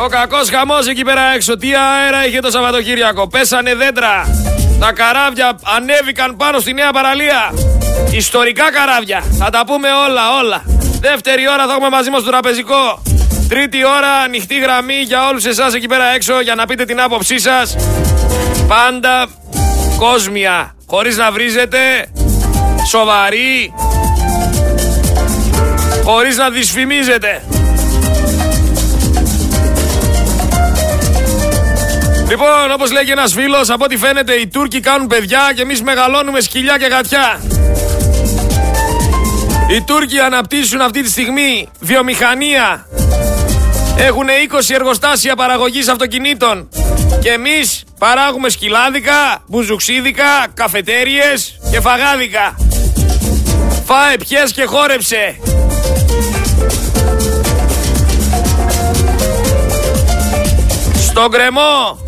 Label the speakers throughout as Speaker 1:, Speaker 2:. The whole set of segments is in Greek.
Speaker 1: Ο κακός χαμός εκεί πέρα έξω. Τι αέρα είχε το Σαββατοκύριακο. Πέσανε δέντρα. Τα καράβια ανέβηκαν πάνω στη νέα παραλία. Ιστορικά καράβια. Θα τα πούμε όλα, όλα. Δεύτερη ώρα θα έχουμε μαζί μας το τραπεζικό. Τρίτη ώρα ανοιχτή γραμμή για όλους εσάς εκεί πέρα έξω για να πείτε την άποψή σας. Πάντα κόσμια. Χωρίς να βρίζετε. Σοβαρή. Χωρίς να δυσφημίζετε. Λοιπόν, όπως λέει και ένας φίλος, από ό,τι φαίνεται οι Τούρκοι κάνουν παιδιά και εμείς μεγαλώνουμε σκυλιά και γατιά. Οι Τούρκοι αναπτύσσουν αυτή τη στιγμή βιομηχανία. Έχουν 20 εργοστάσια παραγωγής αυτοκινήτων. Και εμείς παράγουμε σκυλάδικα, μπουζουξίδικα, καφετέριες και φαγάδικα. Φάε, πιες και χόρεψε. Στον κρεμό.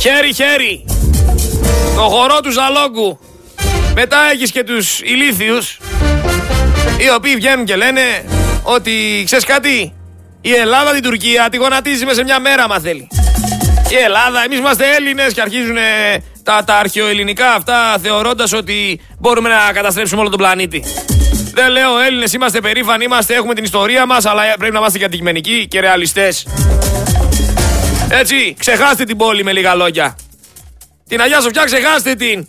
Speaker 1: Χέρι, χέρι. Το χορό του Ζαλόγκου. Μετά έχεις και τους ηλίθιους, οι οποίοι βγαίνουν και λένε ότι, ξέρεις κάτι, η Ελλάδα την Τουρκία τη γονατίζει μέσα σε μια μέρα, άμα θέλει. Η Ελλάδα, εμείς είμαστε Έλληνες και αρχίζουν τα, τα αρχαιοελληνικά αυτά θεωρώντας ότι μπορούμε να καταστρέψουμε όλο τον πλανήτη. Δεν λέω Έλληνες, είμαστε περήφανοι, είμαστε, έχουμε την ιστορία μας, αλλά πρέπει να είμαστε και αντικειμενικοί και ρεαλιστές. Έτσι, ξεχάστε την πόλη με λίγα λόγια. Την Αγία Σοφιά ξεχάστε την.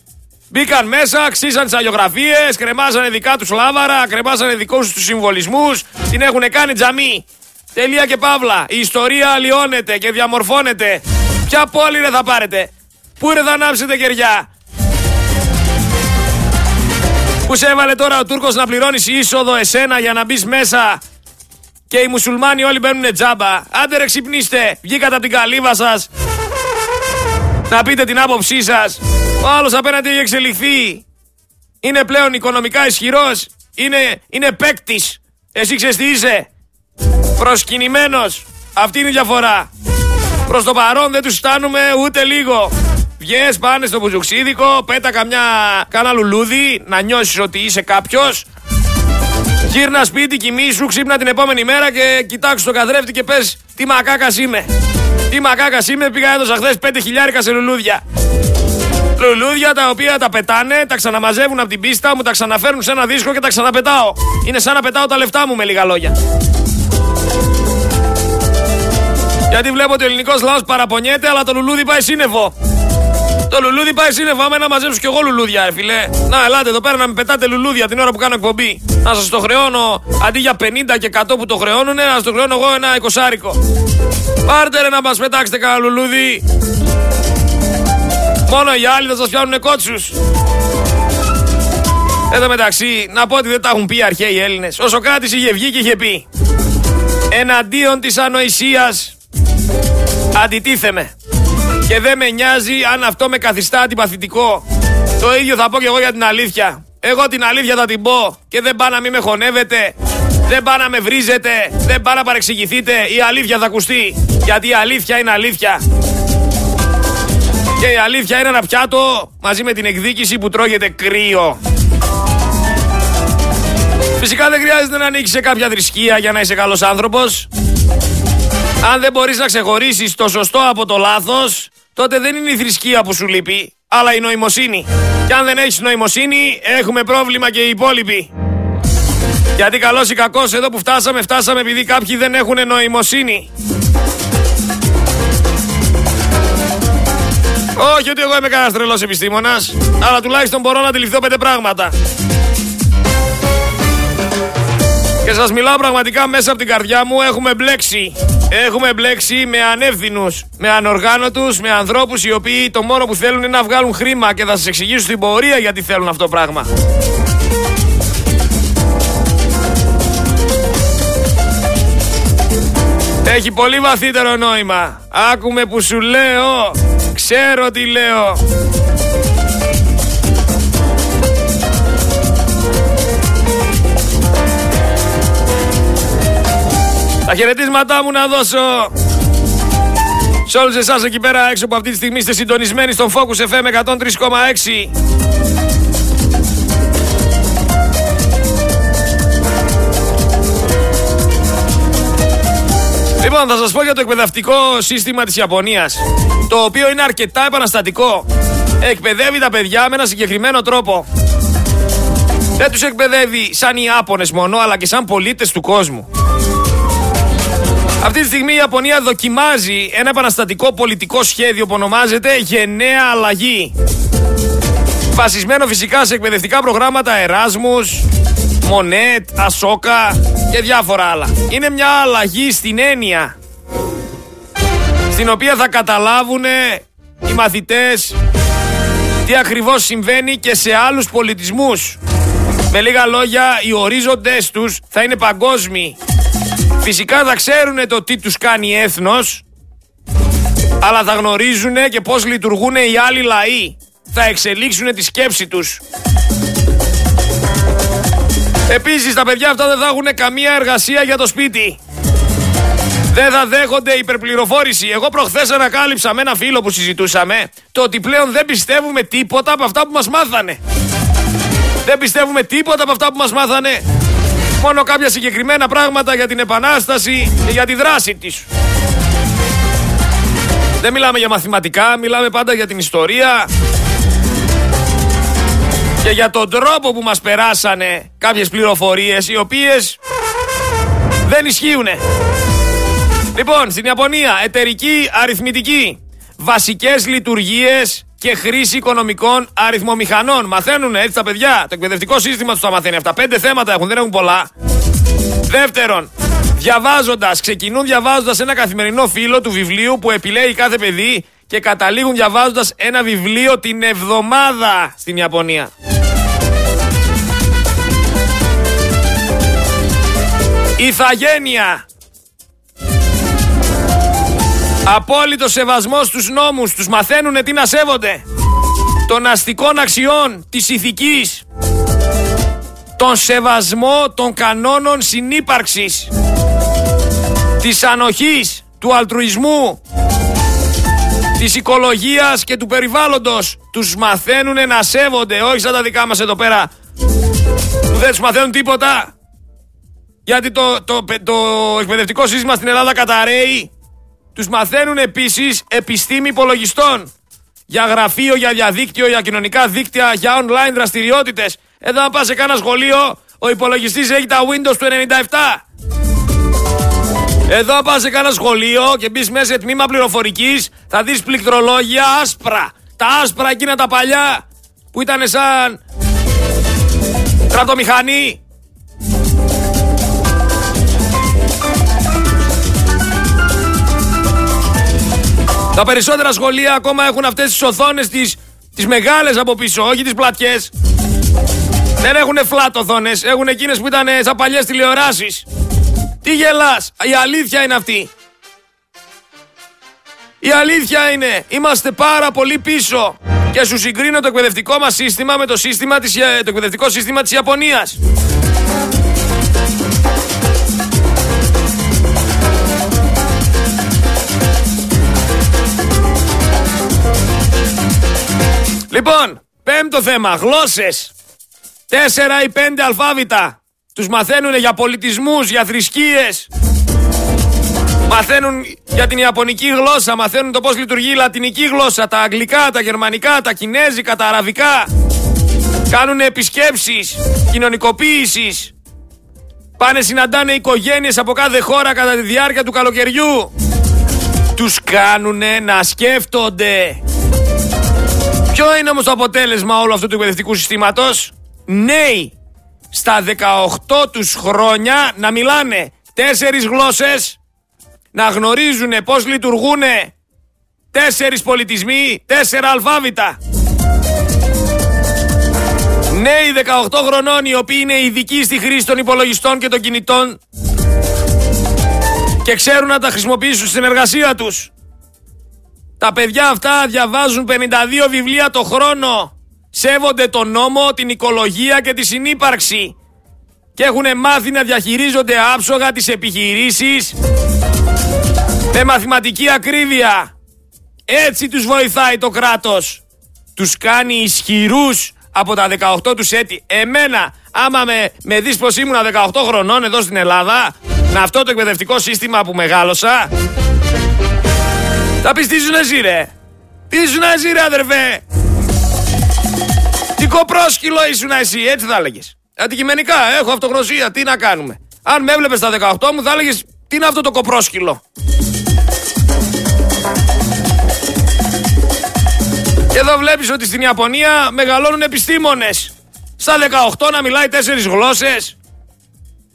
Speaker 1: Μπήκαν μέσα, ξύσαν τις αλλιογραφίε, κρεμάσανε δικά τους λάβαρα, κρεμάσανε δικούς τους συμβολισμούς, την έχουν κάνει τζαμί. Τελεία και παύλα. Η ιστορία αλλοιώνεται και διαμορφώνεται. Ποια πόλη ρε θα πάρετε, Πού ρε θα ανάψετε κεριά; Που σε έβαλε τώρα ο Τούρκος να πληρώνεις είσοδο εσένα για να μπεις μέσα; Και οι μουσουλμάνοι όλοι μπαίνουν τζάμπα. Άντε ρε ξυπνήστε, βγήκατε από την καλύβα σας. Να πείτε την άποψή σας. Ο άλλος απέναντι έχει εξελιχθεί. Είναι πλέον οικονομικά ισχυρός. Είναι, είναι παίκτης. Εσύ ξέρεις τι είσαι. Προσκυνημένος. Αυτή είναι η διαφορά. Προς το παρόν δεν τους στάνουμε ούτε λίγο. Βγες, πάνε στο μπουζουξίδικο, πέτα καμιά, κάνα λουλούδι, να νιώσεις ότι είσαι κάποιος. Γύρνα σπίτι, κοιμήσου, ξύπνα την επόμενη μέρα και κοιτάξου το καθρέφτη και πες τι μακάκας είμαι. Τι μακάκας είμαι, πήγα έδωσα χθες 5 χιλιάρικα σε λουλούδια. Λουλούδια τα οποία τα πετάνε, τα ξαναμαζεύουν από την πίστα, μου τα ξαναφέρουν σε ένα δίσκο και τα ξαναπετάω. Είναι σαν να πετάω τα λεφτά μου με λίγα λόγια. Γιατί βλέπω ότι ο ελληνικός λαός παραπονιέται, αλλά το λουλούδι πάει σύννεφο. Το λουλούδι πάει σύννεφο. Άμα να μαζέψω κι εγώ λουλούδια, ρε φιλέ. Να, ελάτε εδώ πέρα να με πετάτε λουλούδια την ώρα που κάνω εκπομπή. Να σας το χρεώνω αντί για 50 και 100 που το χρεώνουν, να σας το χρεώνω εγώ ένα εικοσάρικο. Πάρτε ρε να μας πετάξετε κανένα λουλούδι. Μόνο οι άλλοι θα σας πιάνουν κότσους. Εδώ μεταξύ, να πω ότι δεν τα έχουν πει οι αρχαίοι Έλληνες. Ο Σοκράτης είχε βγει και είχε πει. Εναντίον της ανοησίας αντιτίθεμαι. Και δεν με νοιάζει αν αυτό με καθιστά αντιπαθητικό. Το ίδιο θα πω και εγώ για την αλήθεια. Εγώ την αλήθεια θα την πω και δεν πάω να μην με χωνεύετε. Δεν πάω να με βρίζετε. Δεν πάω να παρεξηγηθείτε. Η αλήθεια θα ακουστεί. Γιατί η αλήθεια είναι αλήθεια. Και η αλήθεια είναι ένα πιάτο μαζί με την εκδίκηση που τρώγεται κρύο. Φυσικά δεν χρειάζεται να ανήκει σε κάποια θρησκεία για να είσαι καλός άνθρωπος. Αν δεν μπορείς να ξεχωρίσεις το σωστό από το λάθος, τότε δεν είναι η θρησκεία που σου λείπει, αλλά η νοημοσύνη. Και αν δεν έχεις νοημοσύνη, έχουμε πρόβλημα και οι υπόλοιποι. Γιατί καλός ή κακός εδώ που φτάσαμε, φτάσαμε επειδή κάποιοι δεν έχουν νοημοσύνη. Όχι ότι εγώ είμαι κανένας τρελός επιστήμονας, αλλά τουλάχιστον μπορώ να αντιληφθώ πέντε πράγματα. Και σας μιλάω πραγματικά μέσα από την καρδιά μου έχουμε μπλέξει. Έχουμε μπλέξει με ανεύθυνους, με ανοργάνωτους, με ανθρώπους οι οποίοι το μόνο που θέλουν είναι να βγάλουν χρήμα και θα σας εξηγήσω στην πορεία γιατί θέλουν αυτό το πράγμα. Έχει πολύ βαθύτερο νόημα. Άκουμε που σου λέω. Ξέρω τι λέω. Χαιρετίσματά μου να δώσω σε όλους εσάς εκεί πέρα έξω που αυτή τη στιγμή είστε συντονισμένοι στον Focus FM 103,6 Λοιπόν, θα σας πω για το εκπαιδευτικό σύστημα της Ιαπωνίας, το οποίο είναι αρκετά επαναστατικό. Εκπαιδεύει τα παιδιά με ένα συγκεκριμένο τρόπο. Δεν τους εκπαιδεύει σαν οι Ιάπωνες μόνο, αλλά και σαν πολίτες του κόσμου. Αυτή τη στιγμή η Ιαπωνία δοκιμάζει ένα επαναστατικό πολιτικό σχέδιο που ονομάζεται Γενναία Αλλαγή. Βασισμένο φυσικά σε εκπαιδευτικά προγράμματα Εράσμους, Μονέτ, Ασόκα και διάφορα άλλα. Είναι μια αλλαγή στην έννοια στην οποία θα καταλάβουν οι μαθητές τι ακριβώς συμβαίνει και σε άλλους πολιτισμούς. Με λίγα λόγια, οι ορίζοντες τους θα είναι παγκόσμιοι. Φυσικά θα ξέρουν το τι τους κάνει έθνος, αλλά θα γνωρίζουν και πώς λειτουργούν οι άλλοι λαοί. Θα εξελίξουν τη σκέψη τους. Επίσης τα παιδιά αυτά δεν θα έχουν καμία εργασία για το σπίτι. Δεν θα δέχονται υπερπληροφόρηση. Εγώ προχθές ανακάλυψα με ένα φίλο που συζητούσαμε το ότι πλέον δεν πιστεύουμε τίποτα από αυτά που μας μάθανε. Δεν πιστεύουμε τίποτα από αυτά που μας μάθανε. Μόνο κάποια συγκεκριμένα πράγματα για την Επανάσταση και για τη δράση της. Δεν μιλάμε για μαθηματικά, μιλάμε πάντα για την ιστορία και για τον τρόπο που μας περάσανε κάποιες πληροφορίες οι οποίες δεν ισχύουν. Λοιπόν, στην Ιαπωνία, εταιρική αριθμητική, βασικές λειτουργίες και χρήση οικονομικών αριθμομηχανών. Μαθαίνουν έτσι τα παιδιά. Το εκπαιδευτικό σύστημα τους τα μαθαίνει αυτά. Πέντε θέματα έχουν, δεν έχουν πολλά. Δεύτερον, διαβάζοντας, ξεκινούν διαβάζοντας ένα καθημερινό φύλλο του βιβλίου που επιλέγει κάθε παιδί και καταλήγουν διαβάζοντας ένα βιβλίο την εβδομάδα στην Ιαπωνία. Ιθαγένεια. Απόλυτο σεβασμός στους νόμους. Τους μαθαίνουν τι να σέβονται. Των αστικών αξιών, της ηθικής. Τον σεβασμό των κανόνων συνύπαρξης. Της ανοχής, του αλτρουισμού. Της οικολογίας και του περιβάλλοντος. Τους μαθαίνουν να σέβονται. Όχι σαν τα δικά μας εδώ πέρα. Που δεν τους μαθαίνουν τίποτα. Γιατί το, το, το, εκπαιδευτικό σύστημα στην Ελλάδα καταραίει. Τους μαθαίνουν επίσης επιστήμη υπολογιστών. Για γραφείο, για διαδίκτυο, για κοινωνικά δίκτυα, για online δραστηριότητες. Εδώ αν πας σε κάνα σχολείο, ο υπολογιστής έχει τα Windows του 97. Εδώ πας σε κάνα σχολείο και μπεις μέσα σε τμήμα πληροφορικής, θα δεις πληκτρολόγια άσπρα. Τα άσπρα εκείνα τα παλιά που ήταν σαν στρατομηχανή Τα περισσότερα σχολεία ακόμα έχουν αυτές τις οθόνες τις, τις μεγάλες από πίσω, όχι τις πλατιές. Δεν έχουν flat οθόνες, έχουν εκείνες που ήταν σαν παλιές τηλεοράσεις. Τι γελάς, η αλήθεια είναι αυτή. Η αλήθεια είναι, είμαστε πάρα πολύ πίσω. Και σου συγκρίνω το εκπαιδευτικό μας σύστημα με το, σύστημα της, το εκπαιδευτικό σύστημα της Ιαπωνίας. Λοιπόν, πέμπτο θέμα, γλώσσες. Τέσσερα ή πέντε αλφάβητα. Τους μαθαίνουν για πολιτισμούς, για θρησκείες. Μαθαίνουν για την Ιαπωνική γλώσσα, μαθαίνουν το πώς λειτουργεί η λατινική γλώσσα, τα αγγλικά, τα γερμανικά, τα κινέζικα, τα αραβικά. Κάνουν επισκέψεις, κοινωνικοποίησης. Πάνε συναντάνε οικογένειες από κάθε χώρα κατά τη διάρκεια του καλοκαιριού. Τους κάνουνε να σκέφτονται. Ποιο είναι όμως το αποτέλεσμα όλου αυτού του εκπαιδευτικού συστήματος; Νέοι στα 18 τους χρόνια να μιλάνε τέσσερις γλώσσες, να γνωρίζουν πώς λειτουργούν τέσσερις πολιτισμοί, τέσσερα αλφάβητα. Νέοι 18 χρονών οι οποίοι είναι ειδικοί στη χρήση των υπολογιστών και των κινητών και ξέρουν να τα χρησιμοποιήσουν στην εργασία τους. Τα παιδιά αυτά διαβάζουν 52 βιβλία το χρόνο. Σέβονται τον νόμο, την οικολογία και τη συνύπαρξη. Και έχουν μάθει να διαχειρίζονται άψογα τις επιχειρήσεις με μαθηματική ακρίβεια. Έτσι τους βοηθάει το κράτος. Τους κάνει ισχυρούς από τα 18 τους έτη. Εμένα, άμα με, με δεις πως ήμουν 18 χρονών εδώ στην Ελλάδα, Με αυτό το εκπαιδευτικό σύστημα που μεγάλωσα. Θα πεις τι ήσουν εσύ ρε; Τι ήσουν εσύ ρε αδερφέ; Τι κοπρόσκυλο ήσουν εσύ. Έτσι θα έλεγες. Αντικειμενικά έχω αυτογνωσία. Τι να κάνουμε. Αν με έβλεπες στα 18 μου θα έλεγες τι είναι αυτό το κοπρόσκυλο; Και εδώ βλέπεις ότι στην Ιαπωνία μεγαλώνουν επιστήμονες. Στα 18 να μιλάει τέσσερις γλώσσες.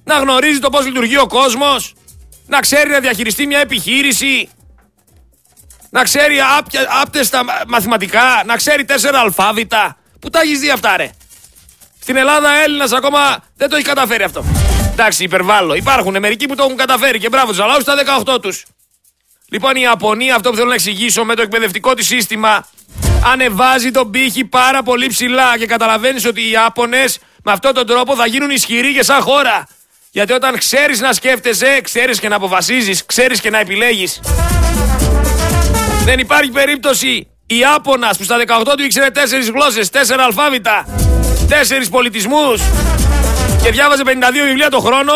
Speaker 1: Να γνωρίζει το πώς λειτουργεί ο κόσμος. Να ξέρει να διαχειριστεί μια επιχείρηση. Να ξέρει άπτεστα μαθηματικά. Να ξέρει τέσσερα αλφάβητα. Πού τα έχεις δει αυτά ρε; Στην Ελλάδα Έλληνας ακόμα δεν το έχει καταφέρει αυτό. Εντάξει, υπερβάλλω. Υπάρχουν μερικοί που το έχουν καταφέρει και μπράβο τους, αλλά όχι στα 18 τους. Λοιπόν, η Ιαπωνία, αυτό που θέλω να εξηγήσω με το εκπαιδευτικό της σύστημα, ανεβάζει τον πύχη πάρα πολύ ψηλά και καταλαβαίνεις ότι οι Ιάπωνες με αυτόν τον τρόπο θα γίνουν ισχυροί και σαν χώρα. Γιατί όταν ξέρεις να σκέφτεσαι, ξέρεις και να αποφασίζεις, ξέρεις και να επιλέγεις. Δεν υπάρχει περίπτωση η Ιάπωνα που στα 18 του ήξερε 4 γλώσσες, 4 αλφάβητα, 4 πολιτισμούς και διάβαζε 52 βιβλία το χρόνο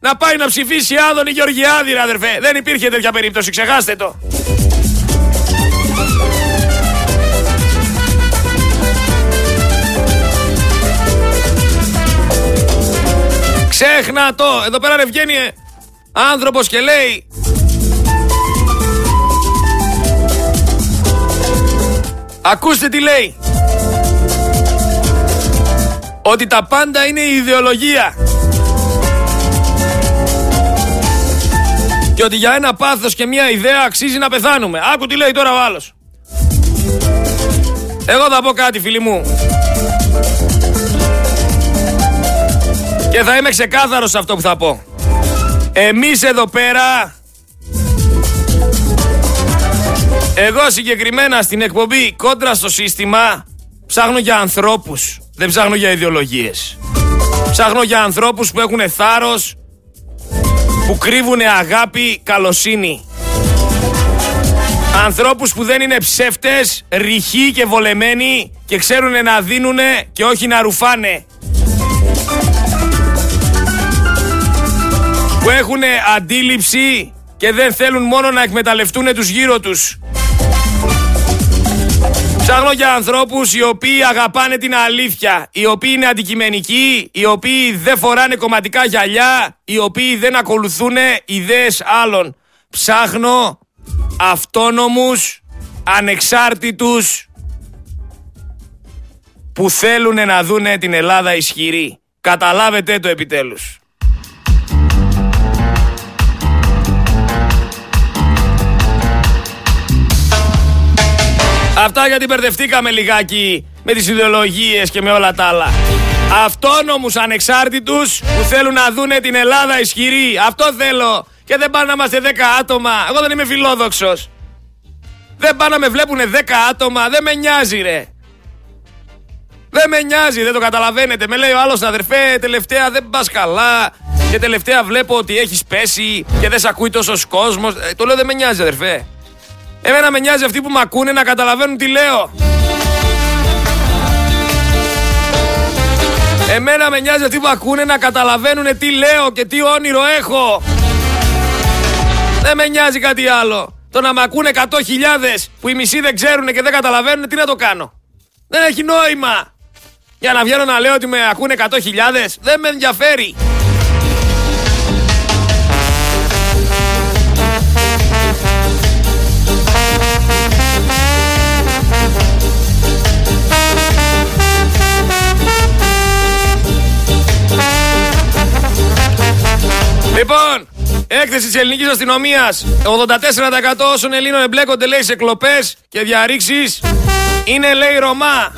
Speaker 1: να πάει να ψηφίσει Άδωνη Γεωργιάδη, ρε αδερφέ. Δεν υπήρχε τέτοια περίπτωση, ξεχάστε το. Ξέχνα το. Εδώ πέρα ρε βγαίνει ε, άνθρωπος και λέει Ακούστε τι λέει. Ότι τα πάντα είναι η ιδεολογία. Και ότι για ένα πάθος και μια ιδέα αξίζει να πεθάνουμε. Άκου τι λέει τώρα ο άλλος. Εγώ θα πω κάτι φίλοι μου. Και θα είμαι ξεκάθαρος σε αυτό που θα πω. Εμείς εδώ πέρα... Εγώ συγκεκριμένα στην εκπομπή κόντρα στο σύστημα ψάχνω για ανθρώπους. Δεν ψάχνω για ιδεολογίες. Ψάχνω για ανθρώπους που έχουν θάρρος, που κρύβουν αγάπη, καλοσύνη. Ανθρώπους που δεν είναι ψεύτες, ρηχοί και βολεμένοι και ξέρουν να δίνουνε και όχι να ρουφάνε. που έχουν αντίληψη και δεν θέλουν μόνο να εκμεταλλευτούν τους γύρω τους. Ψάχνω για ανθρώπους οι οποίοι αγαπάνε την αλήθεια, οι οποίοι είναι αντικειμενικοί, οι οποίοι δεν φοράνε κομματικά γυαλιά, οι οποίοι δεν ακολουθούν ιδέες άλλων. Ψάχνω αυτόνομους, ανεξάρτητους, που θέλουν να δούνε την Ελλάδα ισχυρή. Καταλάβετε το επιτέλους. Αυτά γιατί μπερδευτήκαμε λιγάκι με τις ιδεολογίες και με όλα τα άλλα. Αυτόνομους ανεξάρτητους που θέλουν να δούνε την Ελλάδα ισχυρή. Αυτό θέλω. Και δεν πάνε να είμαστε 10 άτομα. Εγώ δεν είμαι φιλόδοξος. Δεν πάνε να με βλέπουν 10 άτομα. Δεν με νοιάζει ρε. Δεν με νοιάζει, δεν το καταλαβαίνετε. Με λέει ο άλλος αδερφέ, τελευταία δεν πας καλά. Και τελευταία βλέπω ότι έχεις πέσει και δεν σε ακούει τόσος κόσμος. Ε, το λέω δεν με νοιάζει αδερφέ. Εμένα με νοιάζει αυτοί που με ακούνε να καταλαβαίνουν τι λέω. Εμένα με νοιάζει αυτοί που ακούνε να καταλαβαίνουν τι λέω και τι όνειρο έχω. Δεν με νοιάζει κάτι άλλο. Το να με ακούνε 100.000 που οι μισοί δεν ξέρουν και δεν καταλαβαίνουν, τι να το κάνω; Δεν έχει νόημα. Για να βγαίνω να λέω ότι με ακούνε 100.000, δεν με ενδιαφέρει. Λοιπόν, έκθεση της ελληνικής αστυνομίας. 84% όσων Ελλήνων εμπλέκονται, λέει, σε κλοπές και διαρρήξεις είναι, λέει, Ρωμά.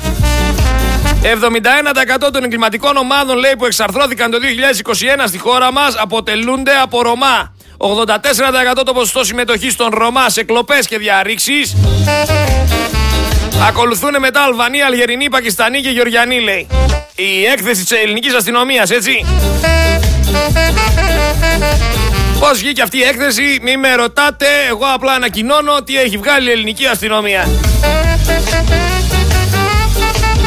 Speaker 1: 71% των εγκληματικών ομάδων, λέει, που εξαρθρώθηκαν το 2021 στη χώρα μας αποτελούνται από Ρωμά. 84% το ποσοστό συμμετοχής των Ρωμά σε κλοπές και διαρρήξεις. Ακολουθούν μετά Αλβανία, Αλγερινή, Πακιστανή και Γεωργιανή, λέει. Η έκθεση της ελληνικής αστυνομίας, έτσι. Πώς βγήκε αυτή η έκθεση, μη με ρωτάτε. Εγώ απλά ανακοινώνω τι έχει βγάλει η ελληνική αστυνομία.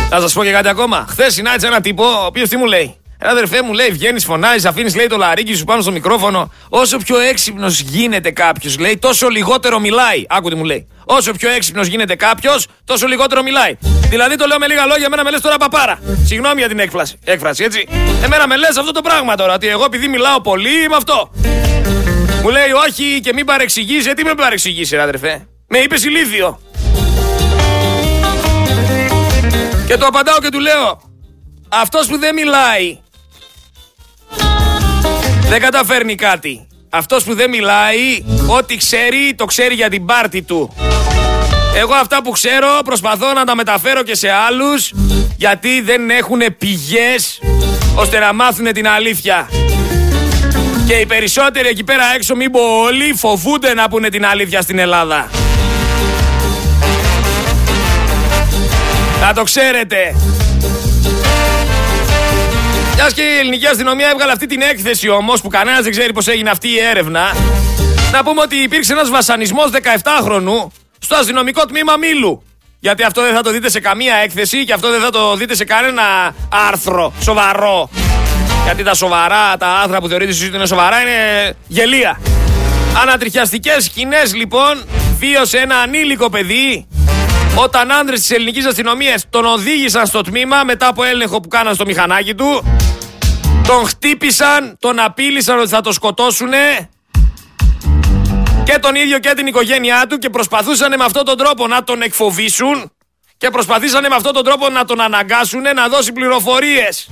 Speaker 1: Θα σας πω και κάτι ακόμα. Χθες συνάντησα ένα τύπο, ο οποίος τι μου λέει; Ένα αδερφέ μου λέει, βγαίνεις, φωνάζεις, αφήνεις λέει το λαρίκι σου πάνω στο μικρόφωνο. Όσο πιο έξυπνος γίνεται κάποιος, λέει, τόσο λιγότερο μιλάει. Άκουτε μου λέει. Όσο πιο έξυπνος γίνεται κάποιος, τόσο λιγότερο μιλάει. Δηλαδή το λέω με λίγα λόγια, εμένα με λες τώρα παπάρα. Συγγνώμη για την έκφραση, έκφραση έτσι. Εμένα με λες αυτό το πράγμα τώρα, ότι εγώ επειδή μιλάω πολύ είμαι αυτό. Μου λέει όχι και μην παρεξηγήσει, ε, τι με παρεξηγήσει, αδερφέ; Με είπες ηλίθιο. Και το απαντάω και του λέω, αυτός που δεν μιλάει δεν καταφέρνει κάτι. Αυτός που δεν μιλάει, ό,τι ξέρει, το ξέρει για την πάρτη του. Εγώ αυτά που ξέρω προσπαθώ να τα μεταφέρω και σε άλλους γιατί δεν έχουν πηγές ώστε να μάθουν την αλήθεια. Και οι περισσότεροι εκεί πέρα έξω, μην πω όλοι, φοβούνται να πούνε την αλήθεια στην Ελλάδα. Να το ξέρετε. Μιας και η ελληνική αστυνομία έβγαλε αυτή την έκθεση όμως που κανένας δεν ξέρει πώς έγινε αυτή η έρευνα. Να πούμε ότι υπήρξε ένας βασανισμός 17χρονου στο αστυνομικό τμήμα Μήλου. Γιατί αυτό δεν θα το δείτε σε καμία έκθεση και αυτό δεν θα το δείτε σε κανένα άρθρο σοβαρό. Γιατί τα σοβαρά, τα άθρα που θεωρείτε εσείς ότι είναι σοβαρά είναι γελία. Ανατριχιαστικές σκηνές λοιπόν βίωσε ένα ανήλικο παιδί όταν άντρε της ελληνικής αστυνομίας τον οδήγησαν στο τμήμα μετά από έλεγχο που κάναν στο μηχανάκι του, τον χτύπησαν, τον απείλησαν ότι θα το σκοτώσουνε και τον ίδιο και την οικογένειά του και προσπαθούσαν με αυτόν τον τρόπο να τον εκφοβήσουν και προσπαθήσανε με αυτόν τον τρόπο να τον αναγκάσουν να δώσει πληροφορίες.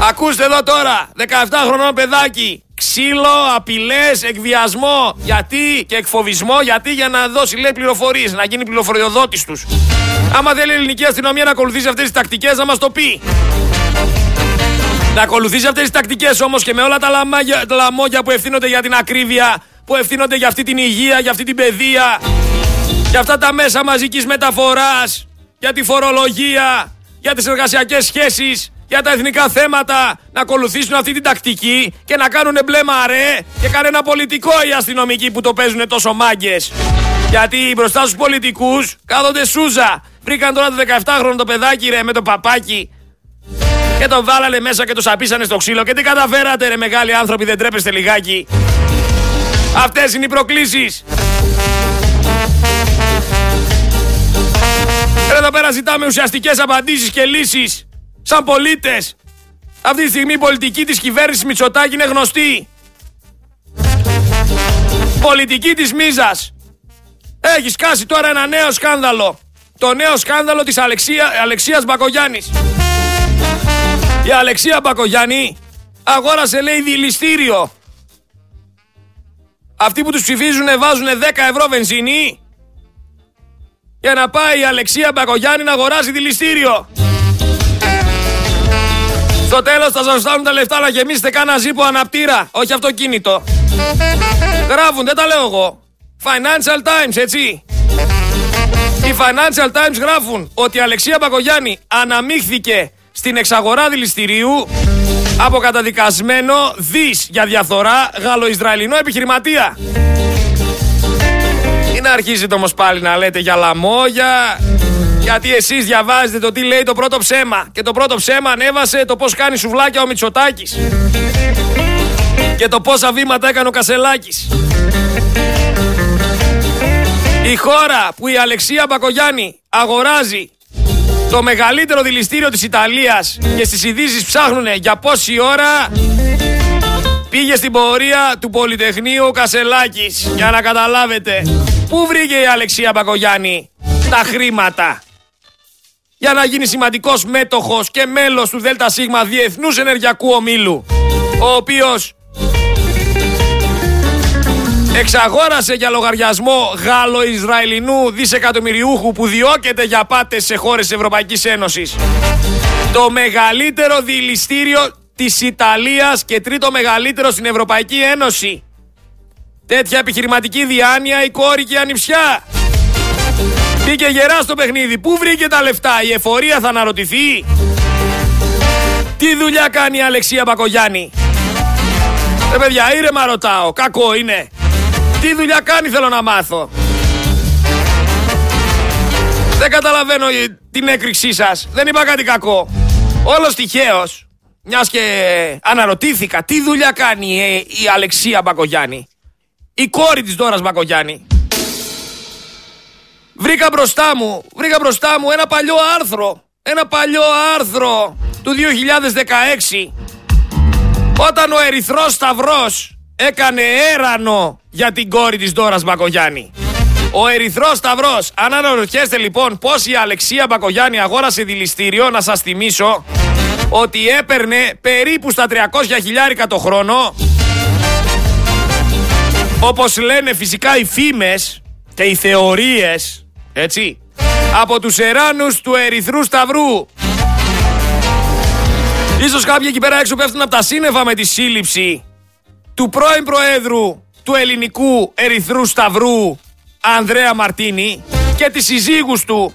Speaker 1: Ακούστε εδώ τώρα, 17 χρονών παιδάκι, ξύλο, απειλές, εκβιασμό. Γιατί και εκφοβισμό, γιατί για να δώσει λέει πληροφορίες, να γίνει πληροφοριοδότης τους. Άμα θέλει η ελληνική αστυνομία να ακολουθήσει αυτές τις τακτικές, να μα το πει. Να ακολουθήσει αυτές τις τακτικές όμως και με όλα τα, λαμάγια, τα λαμόγια που ευθύνονται για την ακρίβεια, που ευθύνονται για αυτή την υγεία, για αυτή την παιδεία, για αυτά τα μέσα μαζικής μεταφοράς, για τη φορολογία, για τις εργασιακές σχέσεις, για τα εθνικά θέματα να ακολουθήσουν αυτή την τακτική και να κάνουν μπλε μαρέ και κανένα πολιτικό οι αστυνομικοί που το παίζουν τόσο μάγκες. Γιατί μπροστά στους πολιτικούς κάθονται σούζα. Βρήκαν τώρα το 17χρονο το παιδάκι ρε με το παπάκι και τον βάλανε μέσα και το σαπίσανε στο ξύλο. Και τι καταφέρατε ρε μεγάλοι άνθρωποι, δεν τρέπεστε λιγάκι. Αυτές είναι οι προκλήσεις. Εδώ πέρα ζητάμε ουσιαστικές απαντήσεις και λύσεις σαν πολίτες. Αυτή τη στιγμή η πολιτική της κυβέρνησης Μητσοτάκη είναι γνωστή. Πολιτική της Μίζας. Έχεις σκάσει τώρα ένα νέο σκάνδαλο. Το νέο σκάνδαλο της Αλεξία, Αλεξίας Μπακογιάννης. Η Αλεξία Μπακογιάννη αγόρασε λέει δηληστήριο. Αυτοί που τους ψηφίζουν βάζουν 10 ευρώ βενζίνη για να πάει η Αλεξία Μπακογιάννη να αγοράσει δηληστήριο. Στο τέλος θα σας φτάνουν τα λεφτά να γεμίσετε κάνα ζύπο αναπτήρα, όχι αυτοκίνητο. Γράφουν, δεν τα λέω εγώ. Financial Times, έτσι. Οι Financial Times γράφουν ότι η Αλεξία Μπακογιάννη αναμίχθηκε στην εξαγορά δηληστηρίου από καταδικασμένο δις για διαφθορά γαλλο-ισραηλινό επιχειρηματία. Μην αρχίζετε όμως πάλι να λέτε για λαμόγια, γιατί εσείς διαβάζετε το τι λέει το πρώτο ψέμα. Και το πρώτο ψέμα ανέβασε το πώς κάνει σουβλάκια ο Μητσοτάκης. Και το πόσα βήματα έκανε ο Κασελάκης. Η χώρα που η Αλεξία Μπακογιάννη αγοράζει το μεγαλύτερο δηληστήριο της Ιταλίας και στις ειδήσεις ψάχνουν για πόση ώρα πήγε στην πορεία του Πολυτεχνείου Κασελάκης. Για να καταλάβετε. Πού βρήκε η Αλεξία Μπακογιάννη τα χρήματα για να γίνει σημαντικός μέτοχος και μέλος του ΔΣ Διεθνούς Ενεργειακού Ομίλου, ο οποίος εξαγόρασε για λογαριασμό Γάλλο-Ισραηλινού δισεκατομμυριούχου που διώκεται για πάτες σε χώρες της Ευρωπαϊκής Ένωσης. Το μεγαλύτερο δηληστήριο της Ιταλίας και τρίτο μεγαλύτερο στην Ευρωπαϊκή Ένωση. Τέτοια επιχειρηματική διάνοια η κόρη και η ανιψιά. Μπήκε γερά στο παιχνίδι. Πού βρήκε τα λεφτά, η εφορία θα αναρωτηθεί. Τι δουλειά κάνει η Αλεξία Μπακογιάννη; Ρε παιδιά, ήρεμα ρωτάω. Κακό είναι. Τι δουλειά κάνει θέλω να μάθω; Δεν καταλαβαίνω την έκρηξή σας. Δεν είπα κάτι κακό. Όλος τυχαίος. μιας και αναρωτήθηκα τι δουλειά κάνει ε, η Αλεξία Μπακογιάννη; Η κόρη της Δόρας Μπακογιάννη. Βρήκα μπροστά μου, βρήκα μπροστά μου ένα παλιό άρθρο. Ένα παλιό άρθρο του 2016. Όταν ο Ερυθρός Σταυρός έκανε έρανο για την κόρη της Δόρας Μπακογιάννη. Ο Ερυθρός Σταυρός. Αν αναρωτιέστε λοιπόν πώς η Αλεξία Μπακογιάννη αγόρασε δηληστήριο, να σας θυμίσω ότι έπαιρνε περίπου στα 300 χιλιάρικα το χρόνο. Όπως λένε φυσικά οι φήμες και οι θεωρίες, έτσι, από τους εράνους του Ερυθρού Σταυρού. Ίσως κάποιοι εκεί πέρα έξω πέφτουν από τα σύννεφα με τη σύλληψη του πρώην Προέδρου του Ελληνικού Ερυθρού Σταυρού Ανδρέα Μαρτίνη και της συζύγους του